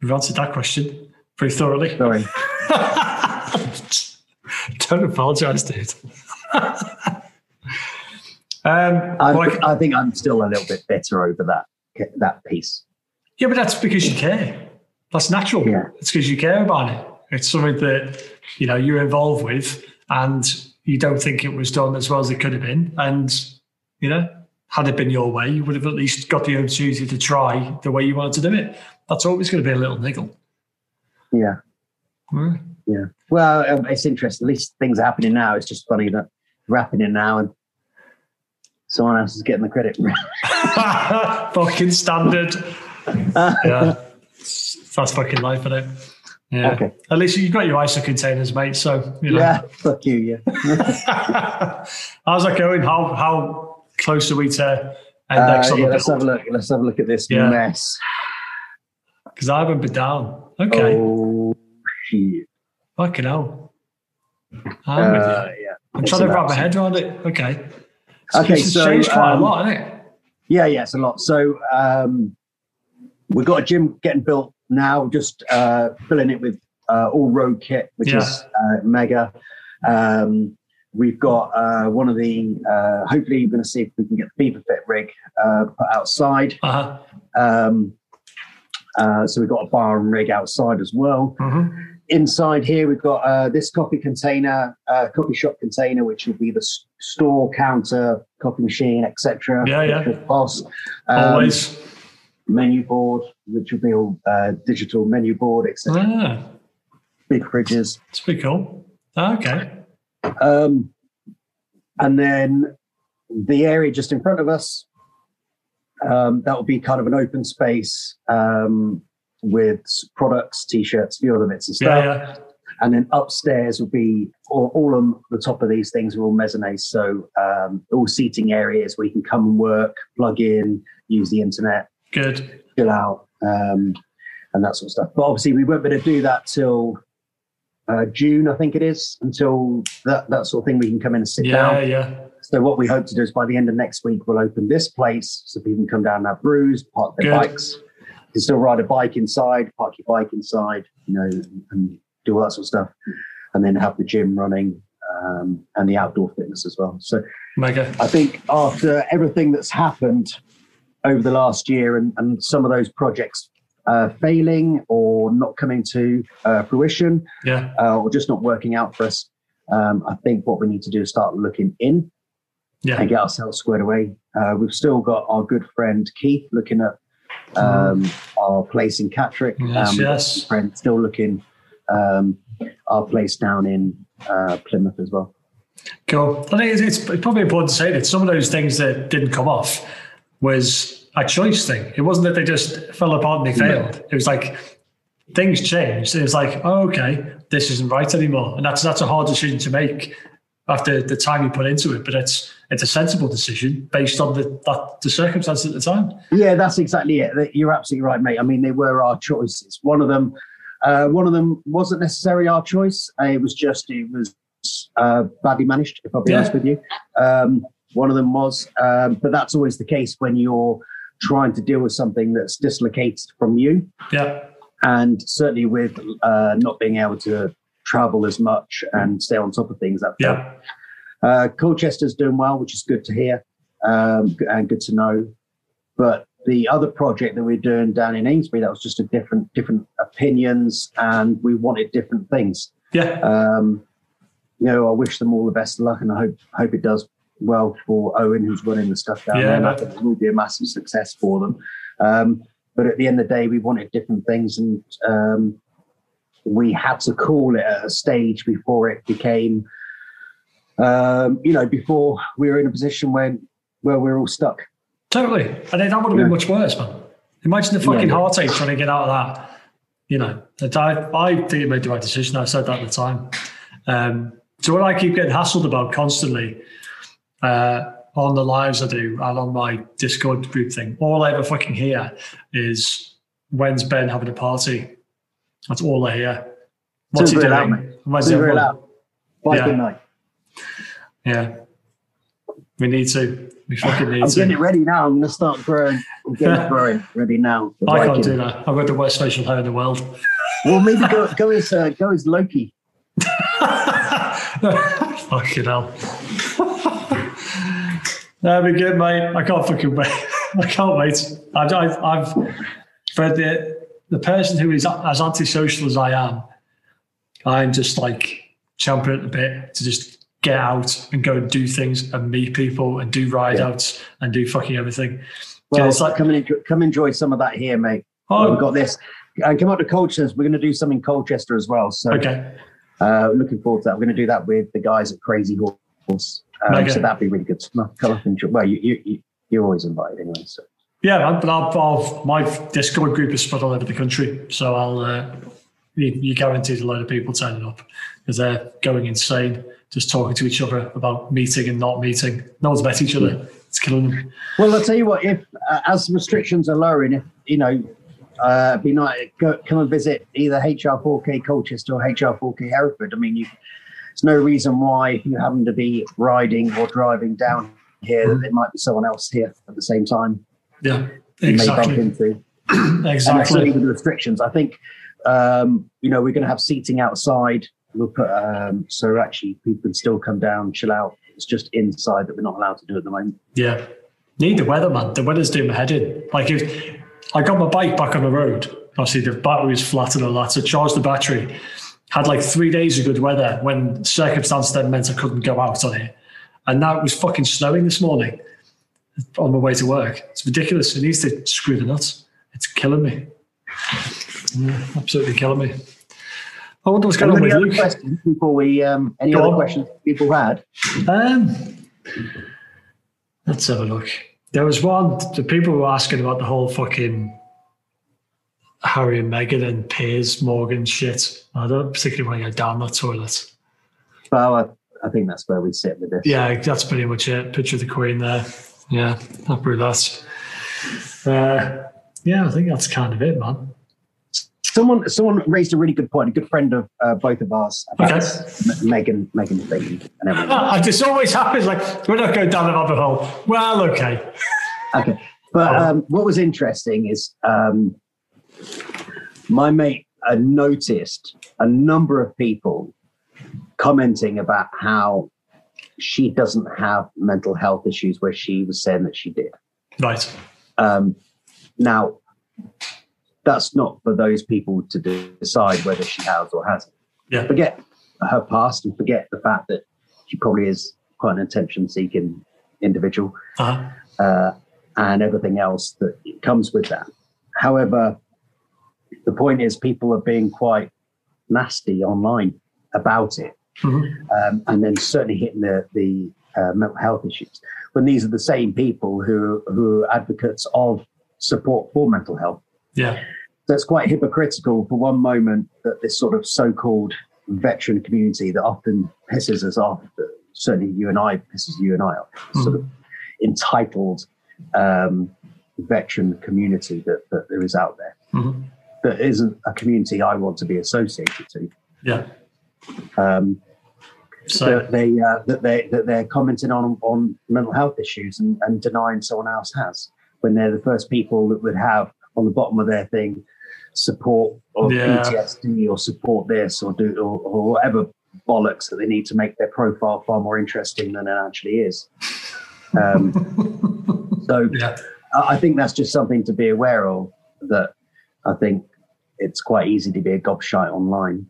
we've answered that question pretty thoroughly. Sorry. Don't apologise, dude. um, I, like- I think I'm still a little bit better over that that piece. yeah, but that's because you care. That's natural. Yeah. It's because you care about it. It's something that you know you're involved with, and you don't think it was done as well as it could have been. And you know, had it been your way, you would have at least got the opportunity to try the way you wanted to do it. That's always going to be a little niggle. Yeah. Mm. Yeah. Well, um, it's interesting. At least things are happening now. It's just funny that they're happening now and someone else is getting the credit. fucking standard. yeah, that's fucking life, isn't it? Yeah. Okay. At least you've got your ISO containers, mate. So you know. yeah. Fuck you. Yeah. How's that going? How how close are we to end Uh, on yeah the let's have a look. Let's have a look at this Yeah. mess. Because I haven't been down. Okay. Oh shit. Fucking hell. I'm with Uh, you. yeah. I'm trying to wrap my head around it. Okay. Okay, it's so, changed quite um, a lot, hasn't it? Yeah, yeah, it's a lot. So um, we've got a gym getting built now, just uh, filling it with uh, all road kit, which Yeah. is uh, mega. Um, we've got uh, one of the, uh, hopefully, we're going to see if we can get the BeaverFit rig uh, put outside. Uh-huh. Um, uh, so we've got a bar and rig outside as well. hmm Inside here, we've got uh, this coffee container, uh, coffee shop container, which will be the s- store, counter, coffee machine, etc. Yeah, yeah. Boss. Um, Always. Menu board, which will be all uh, digital menu board, etc. Ah, Big fridges. it's pretty cool. Ah, okay. Um, and then the area just in front of us, um, that will be kind of an open space um, with products, t-shirts, a few other bits and stuff. Yeah, yeah. And then upstairs will be all, all on the top of these things are all mezzanines. So um, all seating areas where you can come and work, plug in, use the internet, Good. chill out, um, and that sort of stuff. But obviously, we won't be able to do that till uh, June, I think it is, until that, that sort of thing. We can come in and sit Yeah, down. yeah. Yeah. So what we hope to do is by the end of next week, we'll open this place so people can come down and have brews, park their Good. bikes. You can still ride a bike inside, park your bike inside, you know, and do all that sort of stuff. And then have the gym running um, and the outdoor fitness as well. So Mega. I think after everything that's happened over the last year and, and some of those projects uh, failing or not coming to uh, fruition Yeah. uh, or just not working out for us, um, I think what we need to do is start looking in Yeah. and get ourselves squared away. Uh, we've still got our good friend Keith looking at um, our place in Catterick. Yes, we've yes. friend still looking um, our place down in uh, Plymouth as well. Cool. I think it's, it's probably important to say that some of those things that didn't come off was a choice thing. It wasn't that they just fell apart and they failed. It was like things changed. It was like, oh, okay, this isn't right anymore, and that's that's a hard decision to make after the time you put into it. But it's it's a sensible decision based on the that, the circumstances at the time. Yeah, that's exactly it. You're absolutely right, mate. I mean, they were our choices. One of them, uh, one of them wasn't necessarily our choice. It was just it was uh, badly managed. If I'll be Yeah. honest with you, um, one of them was. Um, but that's always the case when you're trying to deal with something that's dislocated from you, Yeah. and certainly with uh, not being able to travel as much and stay on top of things. That Yeah. uh, Colchester's doing well, which is good to hear um, and good to know. But the other project that we're doing down in Amesbury, that was just a different different opinions, and we wanted different things. Yeah. Um, you know, I wish them all the best of luck, and I hope hope it does well for Owen, who's running the stuff down Yeah, there. And I think it will be a massive success for them. Um, but at the end of the day, we wanted different things, and um, we had to call it at a stage before it became, um, you know, before we were in a position when where we're all stuck. Totally. And then that would have been much worse, man. Imagine the fucking Yeah. heartache trying to get out of that. You know, I, I think it made the right decision. I said that at the time. Um, so what I keep getting hassled about constantly uh, on the lives I do and on my Discord group thing, all I ever fucking hear is when's Ben having a party? That's all I hear. What's he doing? loud. He Super loud. Bye, Yeah. night. Yeah. We need to. We fucking need I'm to. getting it ready now. I'm going to start growing. I'm getting it growing ready now. I can't do that. I've got the worst facial hair in the world. Well, maybe go, go as uh, go as Loki. fucking hell. That'd be good, mate. I can't fucking wait. I can't wait. I've, I've, I've for the the person who is as antisocial as I am, I'm just like champing at the bit to just get out and go and do things and meet people and do ride Yeah. outs and do fucking everything. Well, Yeah, it's like- come and enjoy, come enjoy some of that here, mate. Oh, We've got this. And come up to Colchester. We're going to do some in Colchester as well. So okay. uh, looking forward to that. We're going to do that with the guys at Crazy Horse. Um, Okay. So that'd be really good. Come up and. Well, you, you, you, you're always invited anyway. So Yeah, but I'll, I'll, my Discord group is spread all over the country, so I'll uh, you, you guaranteed a load of people turning up because they're going insane, just talking to each other about meeting and not meeting. No one's met each other. It's killing them. Well, I'll tell you what. If uh, as restrictions are lowering, if you know, uh, be nice. Go, come and visit either HR4K Colchester or HR4K Hereford. I mean, you there's no reason why you happen to be riding or driving down here that there might be someone else here at the same time Yeah, you may bump exactly. into. And exactly. with the restrictions. I think, um, you know, we're going to have seating outside. We'll put, um, so actually people can still come down, chill out. It's just inside that we're not allowed to do at the moment. Yeah. Need the weather, man. The weather's doing my head in. Like if I got my bike back on the road, obviously the battery's flat and all that, so charge the battery. Had like three days of good weather when circumstance then meant I couldn't go out on it. And now it was fucking snowing this morning on my way to work. It's ridiculous. It needs to screw the nuts. It's killing me. Yeah, absolutely killing me. I wonder what's going on with Luke. questions before we, um, any Go other on. questions people had? Um, let's have a look. There was one. The people were asking about the whole fucking Harry and Meghan and Piers Morgan shit. I don't particularly want to go down that toilet. Well, I, I think that's where we sit with this. Yeah, that's pretty much it. Picture of the Queen there. Yeah, happy with that. Uh, yeah, I think that's kind of it, man. Someone, someone raised a really good point. A good friend of uh, both of ours about Okay. Meghan, Meghan thing and everything. Ah, this always happens. Like we're not going down the rabbit hole. Well, okay. Okay. But Oh. um, what was interesting is um, my mate uh, noticed a number of people commenting about how she doesn't have mental health issues where she was saying that she did. Right. Um, now, that's not for those people to decide whether she has or hasn't. Yeah. Forget her past and forget the fact that she probably is quite an attention seeking individual Uh-huh. uh, and everything else that comes with that. However, the point is, people are being quite nasty online about it, Mhm. um, and then certainly hitting the the uh, mental health issues. When these are the same people who who are advocates of support for mental health, Yeah. so it's quite hypocritical for one moment that this sort of so-called veteran community that often pisses us off, certainly you and I pisses you and I off, sort of entitled um, veteran community that, that there is out there. Mhm. That isn't a community I want to be associated to. Yeah. Um, So that they uh, that they that they're commenting on on mental health issues and, and denying someone else has when they're the first people that would have on the bottom of their thing support of Yeah. PTSD or support this or do or, or whatever bollocks that they need to make their profile far more interesting than it actually is. Um, so yeah. I I think that's just something to be aware of. That I think it's quite easy to be a gobshite online.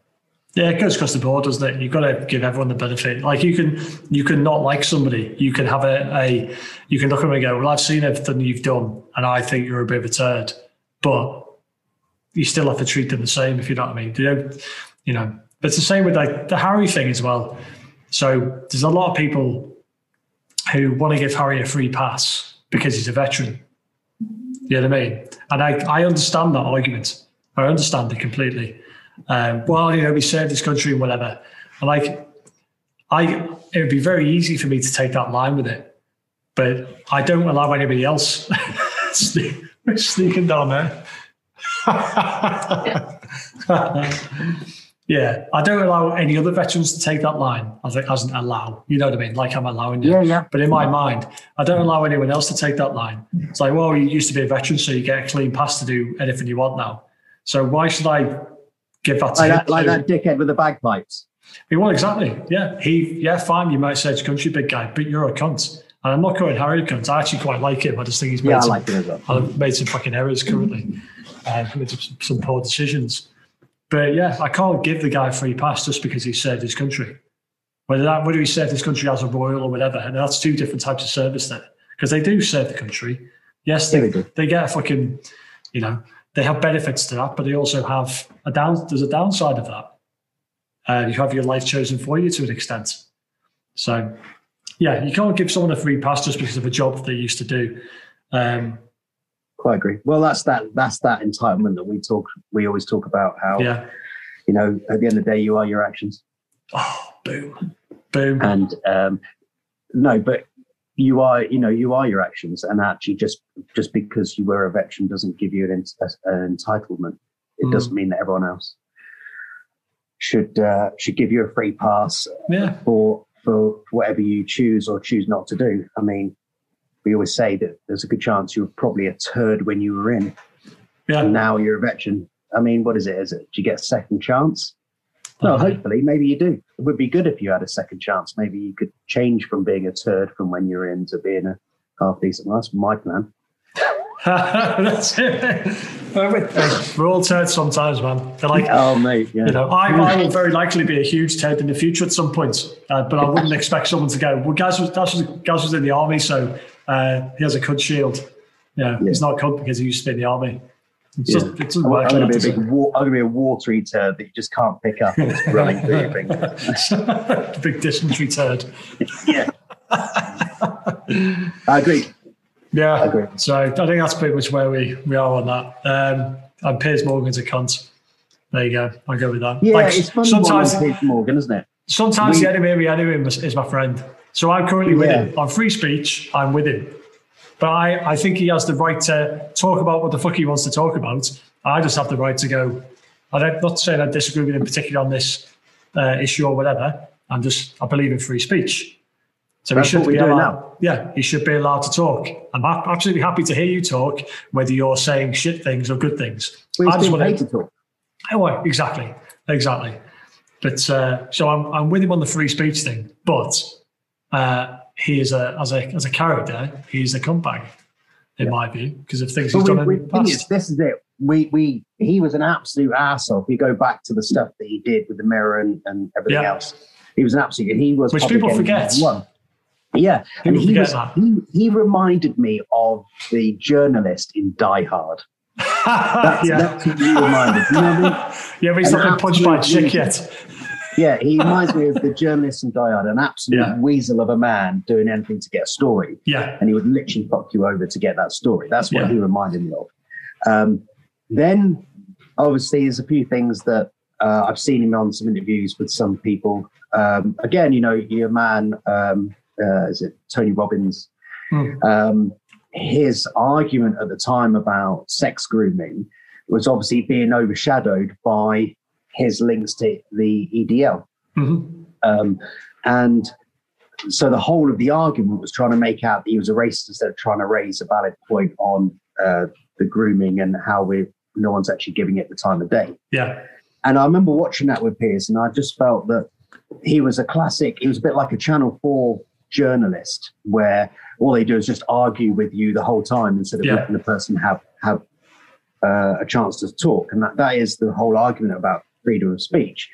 Yeah, it goes across the board, doesn't it? You've got to give everyone the benefit. Like you can, you can not like somebody. You can have a, a you can look at them and go, "Well, I've seen everything you've done, and I think you're a bit of a turd," but you still have to treat them the same, if you know what I mean. You know, you know. But it's the same with like the Harry thing as well. So there's a lot of people who want to give Harry a free pass because he's a veteran. You know what I mean? And I, I understand that argument. I understand it completely. Um, well, you know, we served this country and whatever. And like, I, it would be very easy for me to take that line with it, but I don't allow anybody else sneak, sneaking down there. yeah, I don't allow any other veterans to take that line. I think as an allow, you know what I mean? Like I'm allowing you. yeah. But in my mind, I don't allow anyone else to take that line. It's like, well, you used to be a veteran, so you get a clean pass to do anything you want now. So why should I give that to Like him? that, like that dickhead with the bagpipes. well, exactly. Yeah. He, yeah, fine. You might say it's country big guy, but you're a cunt. And I'm not calling Harry a cunt. I actually quite like him. I just think he's made, Yeah, I some, like it as well. I've made some fucking errors currently. Uh, made some, some poor decisions. But yeah, I can't give the guy a free pass just because he served his country. Whether that whether he served his country as a royal or whatever, and that's two different types of service there. Because they do serve the country. Yes, Yeah, they, they do. they get a fucking, you know, they have benefits to that, but they also have a down. There's a downside of that. Uh, you have your life chosen for you to an extent. So, yeah, you can't give someone a free pass just because of a job that they used to do. Um, Quite agree. Well, that's that. That's that entitlement that we talk. We always talk about how yeah. you know at the end of the day you are your actions. Oh, boom, boom. And um, no, but you are. You know, you are your actions. And actually, just just because you were a veteran doesn't give you an, an entitlement. It Mm. doesn't mean that everyone else. should uh, should give you a free pass Yeah. for for whatever you choose or choose not to do. I mean, we always say that there's a good chance you were probably a turd when you were in, and Yeah. now you're a veteran. I mean, what is it? Is it? Do you get a second chance? No, Okay. hopefully, maybe you do. It would be good if you had a second chance. Maybe you could change from being a turd from when you're in to being a half decent. Well, that's my plan. That's it. We're all turds sometimes, man. They're like, Oh, mate, yeah. you know, I, I will very likely be a huge turd in the future at some point, uh, but I wouldn't expect someone to go, well, Gaz was, Gaz was, Gaz was in the army, so uh, he has a cud shield. Yeah, he's not a cud because he used to be in the army. It Yeah. doesn't, I'm, I'm going to be a big, wa- I'm going to be a watery turd that you just can't pick up. It's running through your fingers. big dysentery turd. Yeah, I agree. Yeah. I agree. So I think that's pretty much where we, we are on that. Um, and Piers Morgan's a cunt. There you go. I'll go with that. Yeah, Like, it's fun sometimes Piers Morgan, isn't it? sometimes We- the enemy of the enemy is, is my friend. So I'm currently with Yeah. him. On free speech, I'm with him. But I, I think he has the right to talk about what the fuck he wants to talk about. I just have the right to go. I don't, not saying I disagree with him particularly on this uh, issue or whatever. I'm just I believe in free speech. So That's he should be allowed. now. Yeah, he should be allowed to talk. I'm absolutely happy to hear you talk, whether you're saying shit things or good things. Well, I just want to talk. Oh, exactly, exactly. But uh, so I'm I'm with him on the free speech thing, but uh, he is a as a as a character, he's a cuntbag, in my view, because of things he's we, done we, in the is, past. this is it. We we he was an absolute arsehole. If you go back to the stuff that he did with the mirror and, and everything Yeah. else, he was an absolute. He was Which people forget. One. Yeah, and he was that. he, he reminded me of the journalist in Die Hard. That's, yeah, that's who he reminded. You know what I mean? Yeah, but he's not been punched by a chick yet. Yeah, he reminds me of the journalist in Die Hard, an absolute Yeah. weasel of a man doing anything to get a story. Yeah, and he would literally fuck you over to get that story. That's what Yeah. he reminded me of. Um, then, obviously, there's a few things that uh, I've seen him on some interviews with some people. Um, again, you know, your man, um, uh, is it Tommy Robinson? Um, his argument at the time about sex grooming was obviously being overshadowed by his links to the EDL. Mhm. Um, and so the whole of the argument was trying to make out that he was a racist instead of trying to raise a valid point on uh, the grooming and how we no one's actually giving it the time of day. yeah, And I remember watching that with Piers, and I just felt that he was a classic. He was a bit like a Channel Four journalist, where all they do is just argue with you the whole time instead of Yeah. letting the person have have uh, a chance to talk. And that, that is the whole argument about freedom of speech.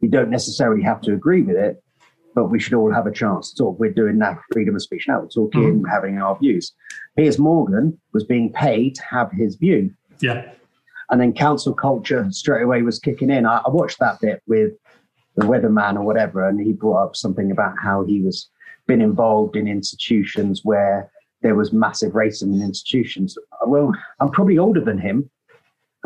You don't necessarily have to agree with it, but we should all have a chance to talk. We're doing that freedom of speech now. We're talking, mm-hmm. having our views. Piers Morgan was being paid to have his view yeah, and then cancel culture straight away was kicking in. I, I watched that bit with the weatherman or whatever, and he brought up something about how he was been involved in institutions where there was massive racism in institutions. Well, I'm probably older than him,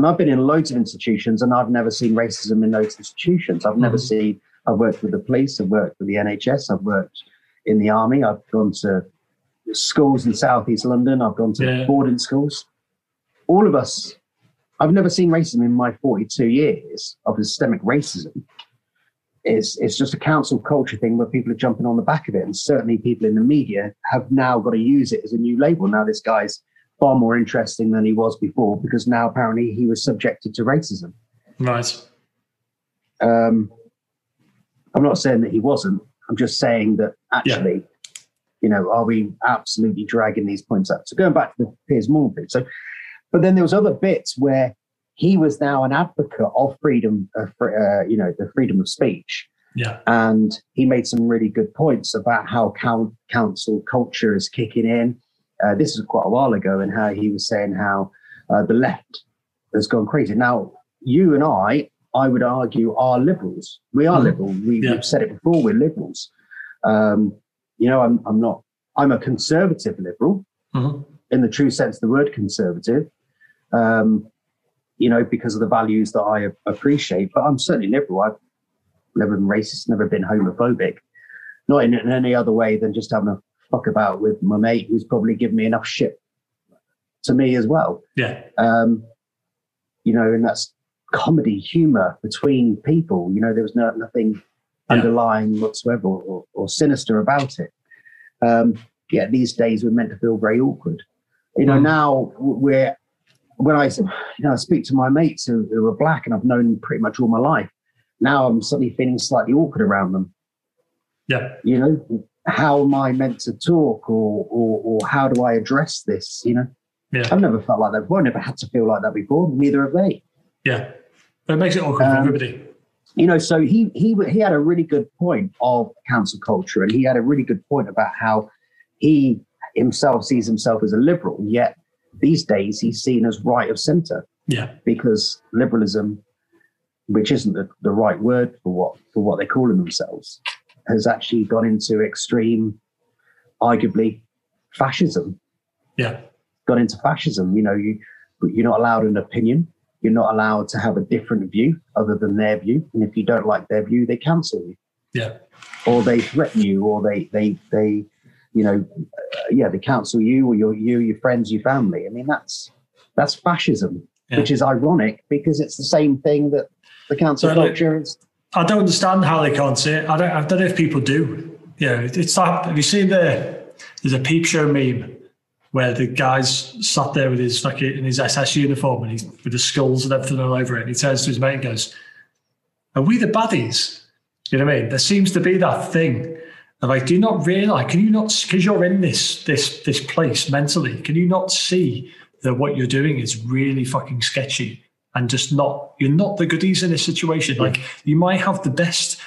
and I've been in loads of institutions, and I've never seen racism in those institutions. I've never Mhm. seen. I've worked with the police. I've worked with the NHS. I've worked in the army. I've gone to schools in southeast London. I've gone to Yeah. boarding schools. All of us I've never seen racism in my 42 years of systemic racism. It's, it's just a cancel culture thing where people are jumping on the back of it. And certainly people in the media have now got to use it as a new label. Now, this guy's far more interesting than he was before because now apparently he was subjected to racism. right. Um, I'm not saying that he wasn't. I'm just saying that actually, you know, are we absolutely dragging these points up? So going back to the Piers Morgan thing. So, but then there was other bits where he was now an advocate of freedom, of, uh, you know, the freedom of speech. Yeah, And he made some really good points about how coun- cancel culture is kicking in. Uh, this was quite a while ago, and how he was saying how uh, the left has gone crazy. Now, you and I, I would argue, are liberals. We are Mhm. liberal. We, Yeah. We've said it before. We're liberals. Um, you know, I'm, I'm not. I'm a conservative liberal Mhm. in the true sense of the word conservative. Um, you know, because of the values that I appreciate. But I'm certainly liberal. I've never been racist, never been homophobic, not in, in any other way than just having a fuck about with my mate who's probably given me enough shit to me as well. yeah, Um, you know, and that's comedy humor between people. You know, there was no, nothing Yeah. underlying whatsoever or, or sinister about it. Um, yeah, these days we're meant to feel very awkward. You know, Mm. now we're when I you know I speak to my mates who, who are black and I've known pretty much all my life. Now I'm suddenly feeling slightly awkward around them. Yeah. You know, how am I meant to talk or or, or how do I address this? You know, Yeah. I've never felt like that before. I've never had to feel like that before. Neither have they. Yeah. But it makes it awkward for Um, everybody. you know so he he he had a really good point of cancel culture and he had a really good point about how he himself sees himself as a liberal yet these days he's seen as right of center Yeah. because liberalism which isn't the, the right word for what for what they're calling themselves has actually gone into extreme arguably fascism Yeah. Gone into fascism you know you you're not allowed an opinion you're not allowed to have a different view other than their view and if you don't like their view they cancel you Yeah. or they threaten you or they they they you know uh, yeah they cancel you or your you your friends your family i mean that's that's fascism Yeah. which is ironic because it's the same thing that the cancel So, culture is I don't understand how they can't see it. I don't. I don't know if people do. Yeah, it's that. Have you seen the? There's a peep show meme where the guy's sat there with his fucking in his SS uniform and he's with the skulls and everything all over it. And he turns to his mate and goes, "Are we the baddies?" You know what I mean? There seems to be that thing of like, do you not realize? Can you not? Because you're in this this this place mentally. Can you not see that what you're doing is really fucking sketchy and just not? You're not the goodies in this situation. Like you might have the best.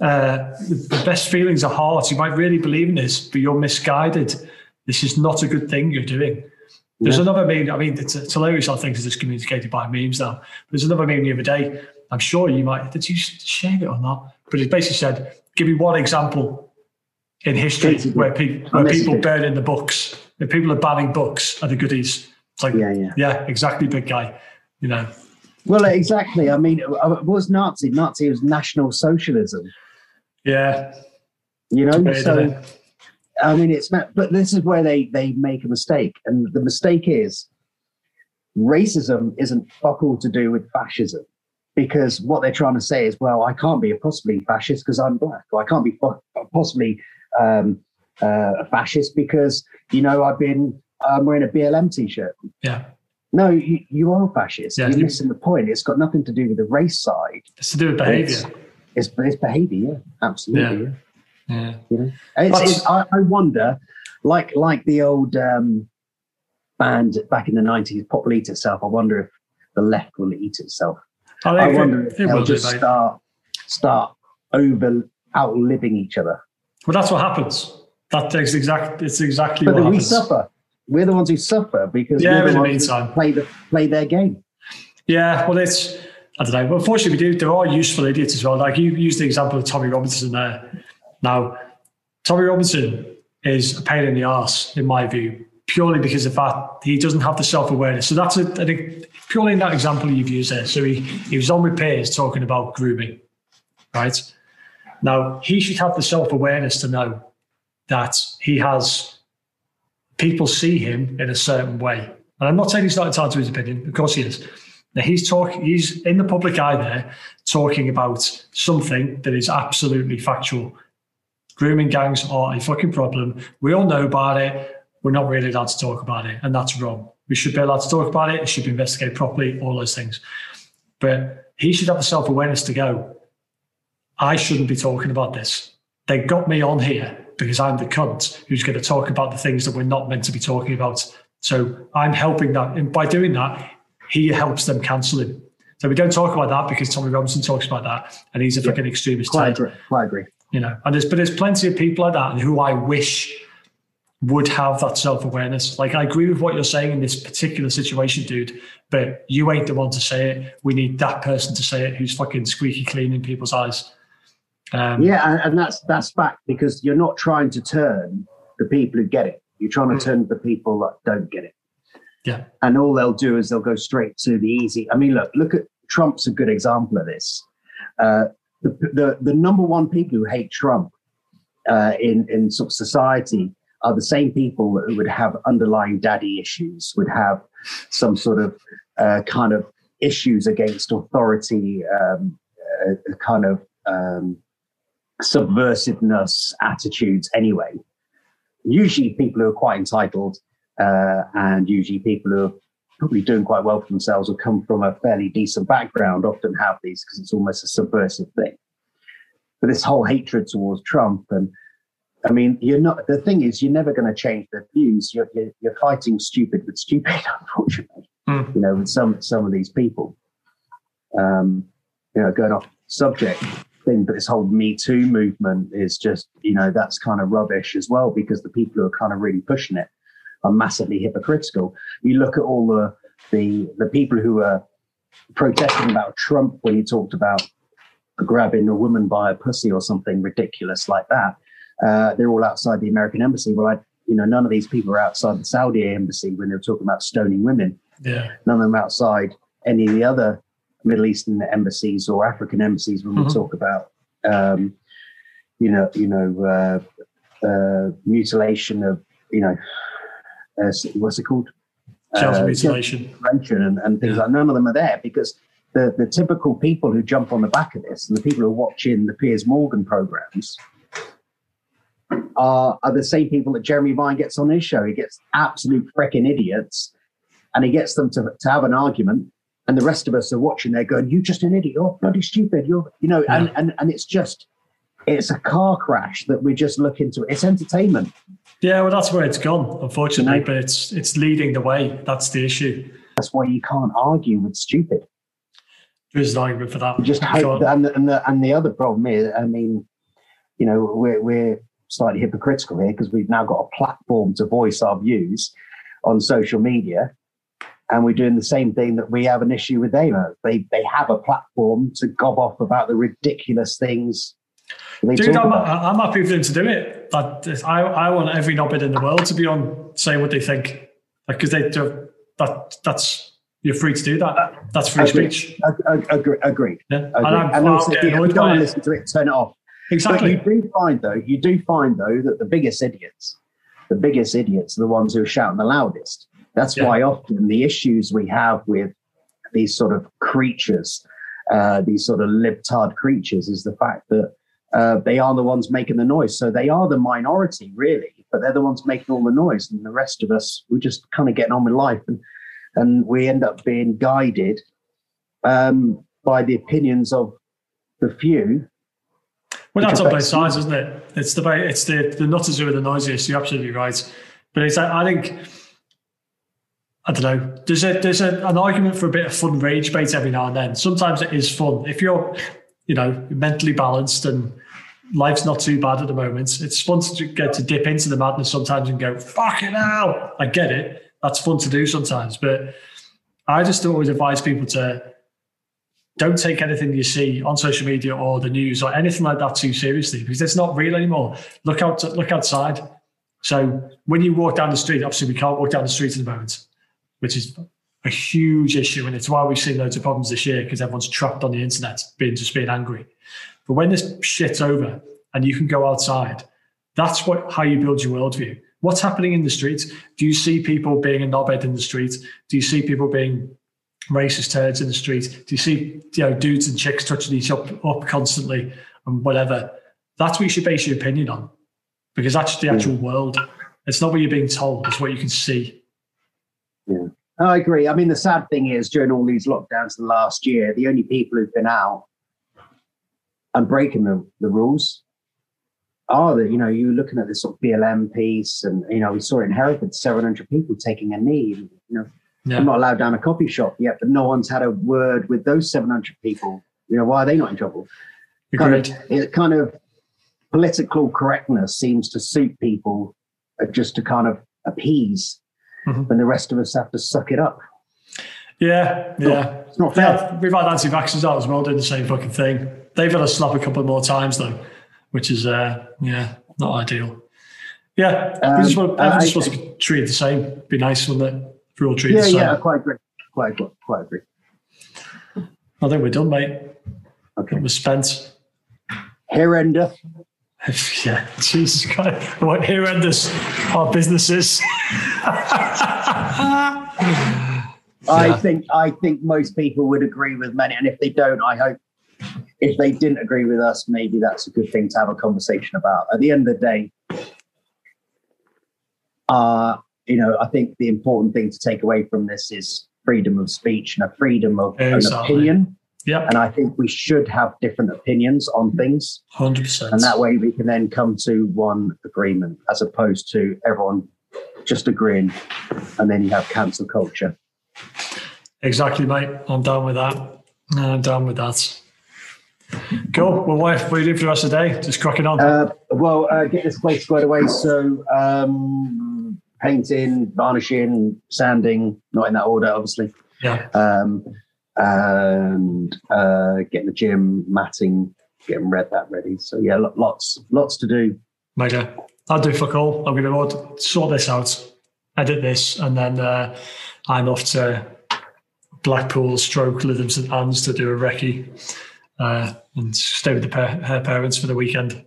Uh, the best feelings of heart. You might really believe in this, but you're misguided. This is not a good thing you're doing. There's Yeah. another meme. I mean, it's, it's hilarious how things are just communicated by memes now. There's another meme the other day. I'm sure you might. Did you share it or not? But it basically said, "Give me one example in history where, pe- where people burn in the books, where people are banning books are the goodies." It's like, yeah yeah yeah, exactly, big guy. You know, well exactly. I mean uh, it was nazi? Nazi was national socialism. Yeah, you know so? I mean, it's but this is where they they make a mistake, and the mistake is racism isn't fuck all to do with fascism, because what they're trying to say is, well, I can't be a possibly fascist because I'm black, or I can't be possibly um, uh, a fascist because you know I've been um, wearing a BLM t-shirt. yeah. No, you, you are fascist. Yeah, You're you- missing the point. It's got nothing to do with the race side. It's to do with behavior. It's it's behavior. Yeah, absolutely. Yeah. yeah. You know, it's, it's, I, I wonder, like like the old um, band back in the nineties, "Pop will eat itself." I wonder if the left will eat itself. I, I wonder it, if they'll will do, just mate. start start over outliving each other. Well, that's what happens. That, is exact. It's exactly But what then we happens. suffer. We're the ones who suffer because Yeah, we're in the the meantime. play the play their game. Yeah, well, it's I don't know. But unfortunately, we do. There are useful idiots as well. Like you used the example of Tommy Robinson there. Now, Tommy Robinson is a pain in the ass, in my view, purely because of that he doesn't have the self awareness. So that's a, I think purely in that example you've used there. So he he was on with Piers talking about grooming, right? Now he should have the self awareness to know that he has people see him in a certain way. And I'm not saying he's not entitled to his opinion. Of course he is. Now he's talking. He's in the public eye there, talking about something that is absolutely factual. Grooming gangs are a fucking problem. We all know about it. We're not really allowed to talk about it, and that's wrong. We should be allowed to talk about it. It should be investigated properly. All those things. But he should have the self awareness to go. I shouldn't be talking about this. They got me on here because I'm the cunt who's going to talk about the things that we're not meant to be talking about. So I'm helping that. And by doing that, he helps them cancel him. So we don't talk about that because Tommy Robinson talks about that and he's a fucking extremist. Tit, agree. Quite agree. You know, and there's but there's plenty of people like that and who I wish would have that self-awareness. Like I agree with what you're saying in this particular situation, dude, but you ain't the one to say it. We need that person to say it who's fucking squeaky clean in people's eyes. Um, Yeah, and, that's that's fact because you're not trying to turn the people who get it. You're trying to Mm. turn the people that don't get it. Yeah. And all they'll do is they'll go straight to the easy. I mean, look, look at Trump's a good example of this. Uh, the, the the number one people who hate Trump uh, in in sort of society are the same people who would have underlying daddy issues, would have some sort of uh, kind of issues against authority, um, uh, kind of um, subversiveness attitudes anyway. Usually, people who are quite entitled, uh, and usually people who are probably doing quite well for themselves or come from a fairly decent background often have these because it's almost a subversive thing. But this whole hatred towards Trump and I mean, you're not. The thing is, you're never going to change their views. You're, you're, you're fighting stupid with stupid, unfortunately. Mm. You know, with some some of these people. Um, you know, going off subject thing, but this whole Me Too movement is just, you know, that's kind of rubbish as well because the people who are kind of really pushing it are massively hypocritical. You look at all the the the people who are protesting about Trump when he talked about grabbing a woman by a pussy or something ridiculous like that. Uh, they're all outside the American embassy. Well, I, you know, none of these people are outside the Saudi embassy when they're talking about stoning women. Yeah. None of them outside any of the other Middle Eastern embassies or African embassies when mm-hmm. we talk about, um, you know, you know, uh, uh, mutilation of, you know, uh, what's it called? Genital uh, mutilation. And, and things yeah. like none of them are there because the, the typical people who jump on the back of this and the people who are watching the Piers Morgan programs are, are the same people that Jeremy Vine gets on his show. He gets absolute freaking idiots and he gets them to, to have an argument. And the rest of us are watching there going, You're just an idiot. You're bloody stupid. You're, you know, yeah. and, and, and it's just, it's a car crash that we just look into. It's entertainment. Yeah, well, that's where it's gone, unfortunately. You know? But it's it's leading the way. That's the issue. That's why you can't argue with stupid. There's an argument for that. You just hope, and the, and the and the other problem is, I mean, you know, we're we're slightly hypocritical here because we've now got a platform to voice our views on social media, and we're doing the same thing that we have an issue with them. They they have a platform to gob off about the ridiculous things Dude, I'm, I'm, happy for them to do it. I, I want every knobhead in the world to be on saying what they think, because they do, that that's you're free to do that. That's free agreed. speech. Agree, agreed. Yeah. Agreed. And, I'm, and also, if you don't want to listen to it, turn it off. Exactly. But you do find though, you do find though that the biggest idiots, the biggest idiots, are the ones who are shouting the loudest. That's yeah. why often the issues we have with these sort of creatures, uh, these sort of libtard creatures, is the fact that uh, they are the ones making the noise. So they are the minority, really, but they're the ones making all the noise. And the rest of us, we're just kind of getting on with life. And, and we end up being guided um, by the opinions of the few. Well, that's on both sides, isn't it? It's the it's the the nutters who are the noisiest. You're absolutely right. But it's I think I don't know. There's a there's a, an argument for a bit of fun rage bait every now and then. Sometimes it is fun if you're you know mentally balanced and life's not too bad at the moment. It's fun to get to dip into the madness sometimes and go, fucking hell. I get it. That's fun to do sometimes. But I just always advise people to don't take anything you see on social media or the news or anything like that too seriously because it's not real anymore. Look out, look outside. So when you walk down the street, obviously we can't walk down the street at the moment, which is a huge issue. And it's why we've seen loads of problems this year because everyone's trapped on the internet, being just being angry. But when this shit's over and you can go outside, that's what how you build your worldview. What's happening in the streets? Do you see people being a knobhead in the street? Do you see people being racist turds in the street? Do you see you know dudes and chicks touching each up, up constantly and whatever? That's what you should base your opinion on, because that's the hmm. actual world. It's not what you're being told; it's what you can see. I agree. I mean, the sad thing is during all these lockdowns the last year, the only people who've been out and breaking the, the rules are that, you know, you're looking at this sort of BLM piece and, you know, we saw it in Hereford, 700 people taking a knee. You know, yeah. I'm not allowed down a coffee shop yet, but no one's had a word with those 700 people. You know, why are they not in trouble? Kind of, it kind of political correctness seems to suit people uh, just to kind of appease mm-hmm. when the rest of us have to suck it up. Yeah, yeah. It's not fair. Yeah, we've had anti-vaxxers out as well doing the same fucking thing. They've had a slap a couple more times though, which is uh, yeah, not ideal. Yeah, um, just want, just supposed to be treated the same. Be nice, wouldn't it? If we're all treated yeah, the same. Yeah, I quite agree. Quite, quite agree. I think we're done, mate. Okay. We're spent. Here endeth. yeah, Jesus Christ. What here endeth our businesses. I Yeah. think I think most people would agree with many, and if they don't, I hope if they didn't agree with us, maybe that's a good thing to have a conversation about. At the end of the day, uh, you know, I think the important thing to take away from this is freedom of speech and a freedom of an opinion. Yep, And I think we should have different opinions on things. hundred percent. And that way we can then come to one agreement as opposed to everyone just agreeing and then you have cancel culture. Exactly, mate. I'm down with that. I'm down with that. Cool. Well, what, what are you doing for the rest of the day? Just cracking on. Uh, well, uh, get this place squared away. So, um, painting, varnishing, sanding, not in that order, obviously. yeah. Um, and uh, getting the gym, matting, getting red that ready. So, yeah, lots, lots to do. Mega. I'll do fuck all. I'm going to sort this out, edit this, and then uh, I'm off to Blackpool, stroke Lytham St Anne's to do a recce uh, and stay with the pa- her parents for the weekend.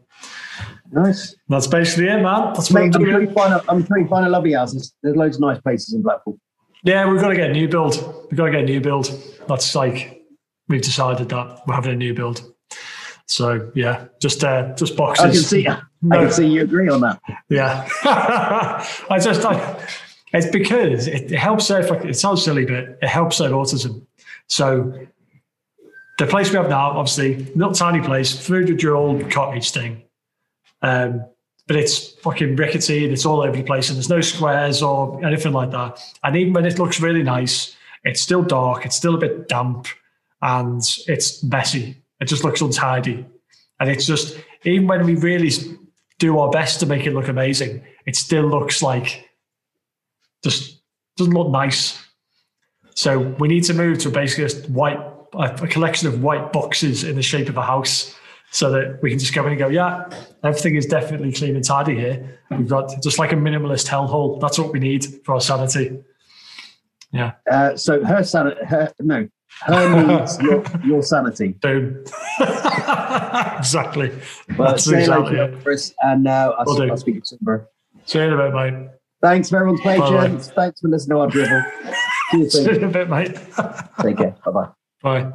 Nice. That's basically it, man. That's what I'm Mate, I'm sure doing. you find a, I'm sure you find a lovely house. There's, there's loads of nice places in Blackpool. Yeah, we've got to get a new build. We've got to get a new build. That's like we've decided that we're having a new build. So yeah, just uh, just boxes. I can see, I can see you agree on that. Yeah, I just I, it's because it, it helps fuck- it sounds silly, but it helps their autism. So the place we have now, obviously, not tiny place, food your old cottage thing, um, but it's fucking rickety and it's all over the place, and there's no squares or anything like that. And even when it looks really nice, it's still dark, it's still a bit damp, and it's messy. It just looks untidy, and it's just even when we really do our best to make it look amazing, it still looks like just doesn't look nice. So we need to move to basically a white a collection of white boxes in the shape of a house, so that we can just go in and go, yeah, everything is definitely clean and tidy here. We've got just like a minimalist hellhole. That's what we need for our sanity. Yeah, Uh, so her sanity, her, no, her needs your, your sanity. boom. exactly. But That's hello exactly it. Chris, and uh, Will I'll, do. I'll speak to you soon, bro. See you in a bit, mate. Thanks for everyone's Bye-bye. patience. Thanks for listening to our dribble. See you See you soon. in a bit, mate. Take care. Bye bye. Bye.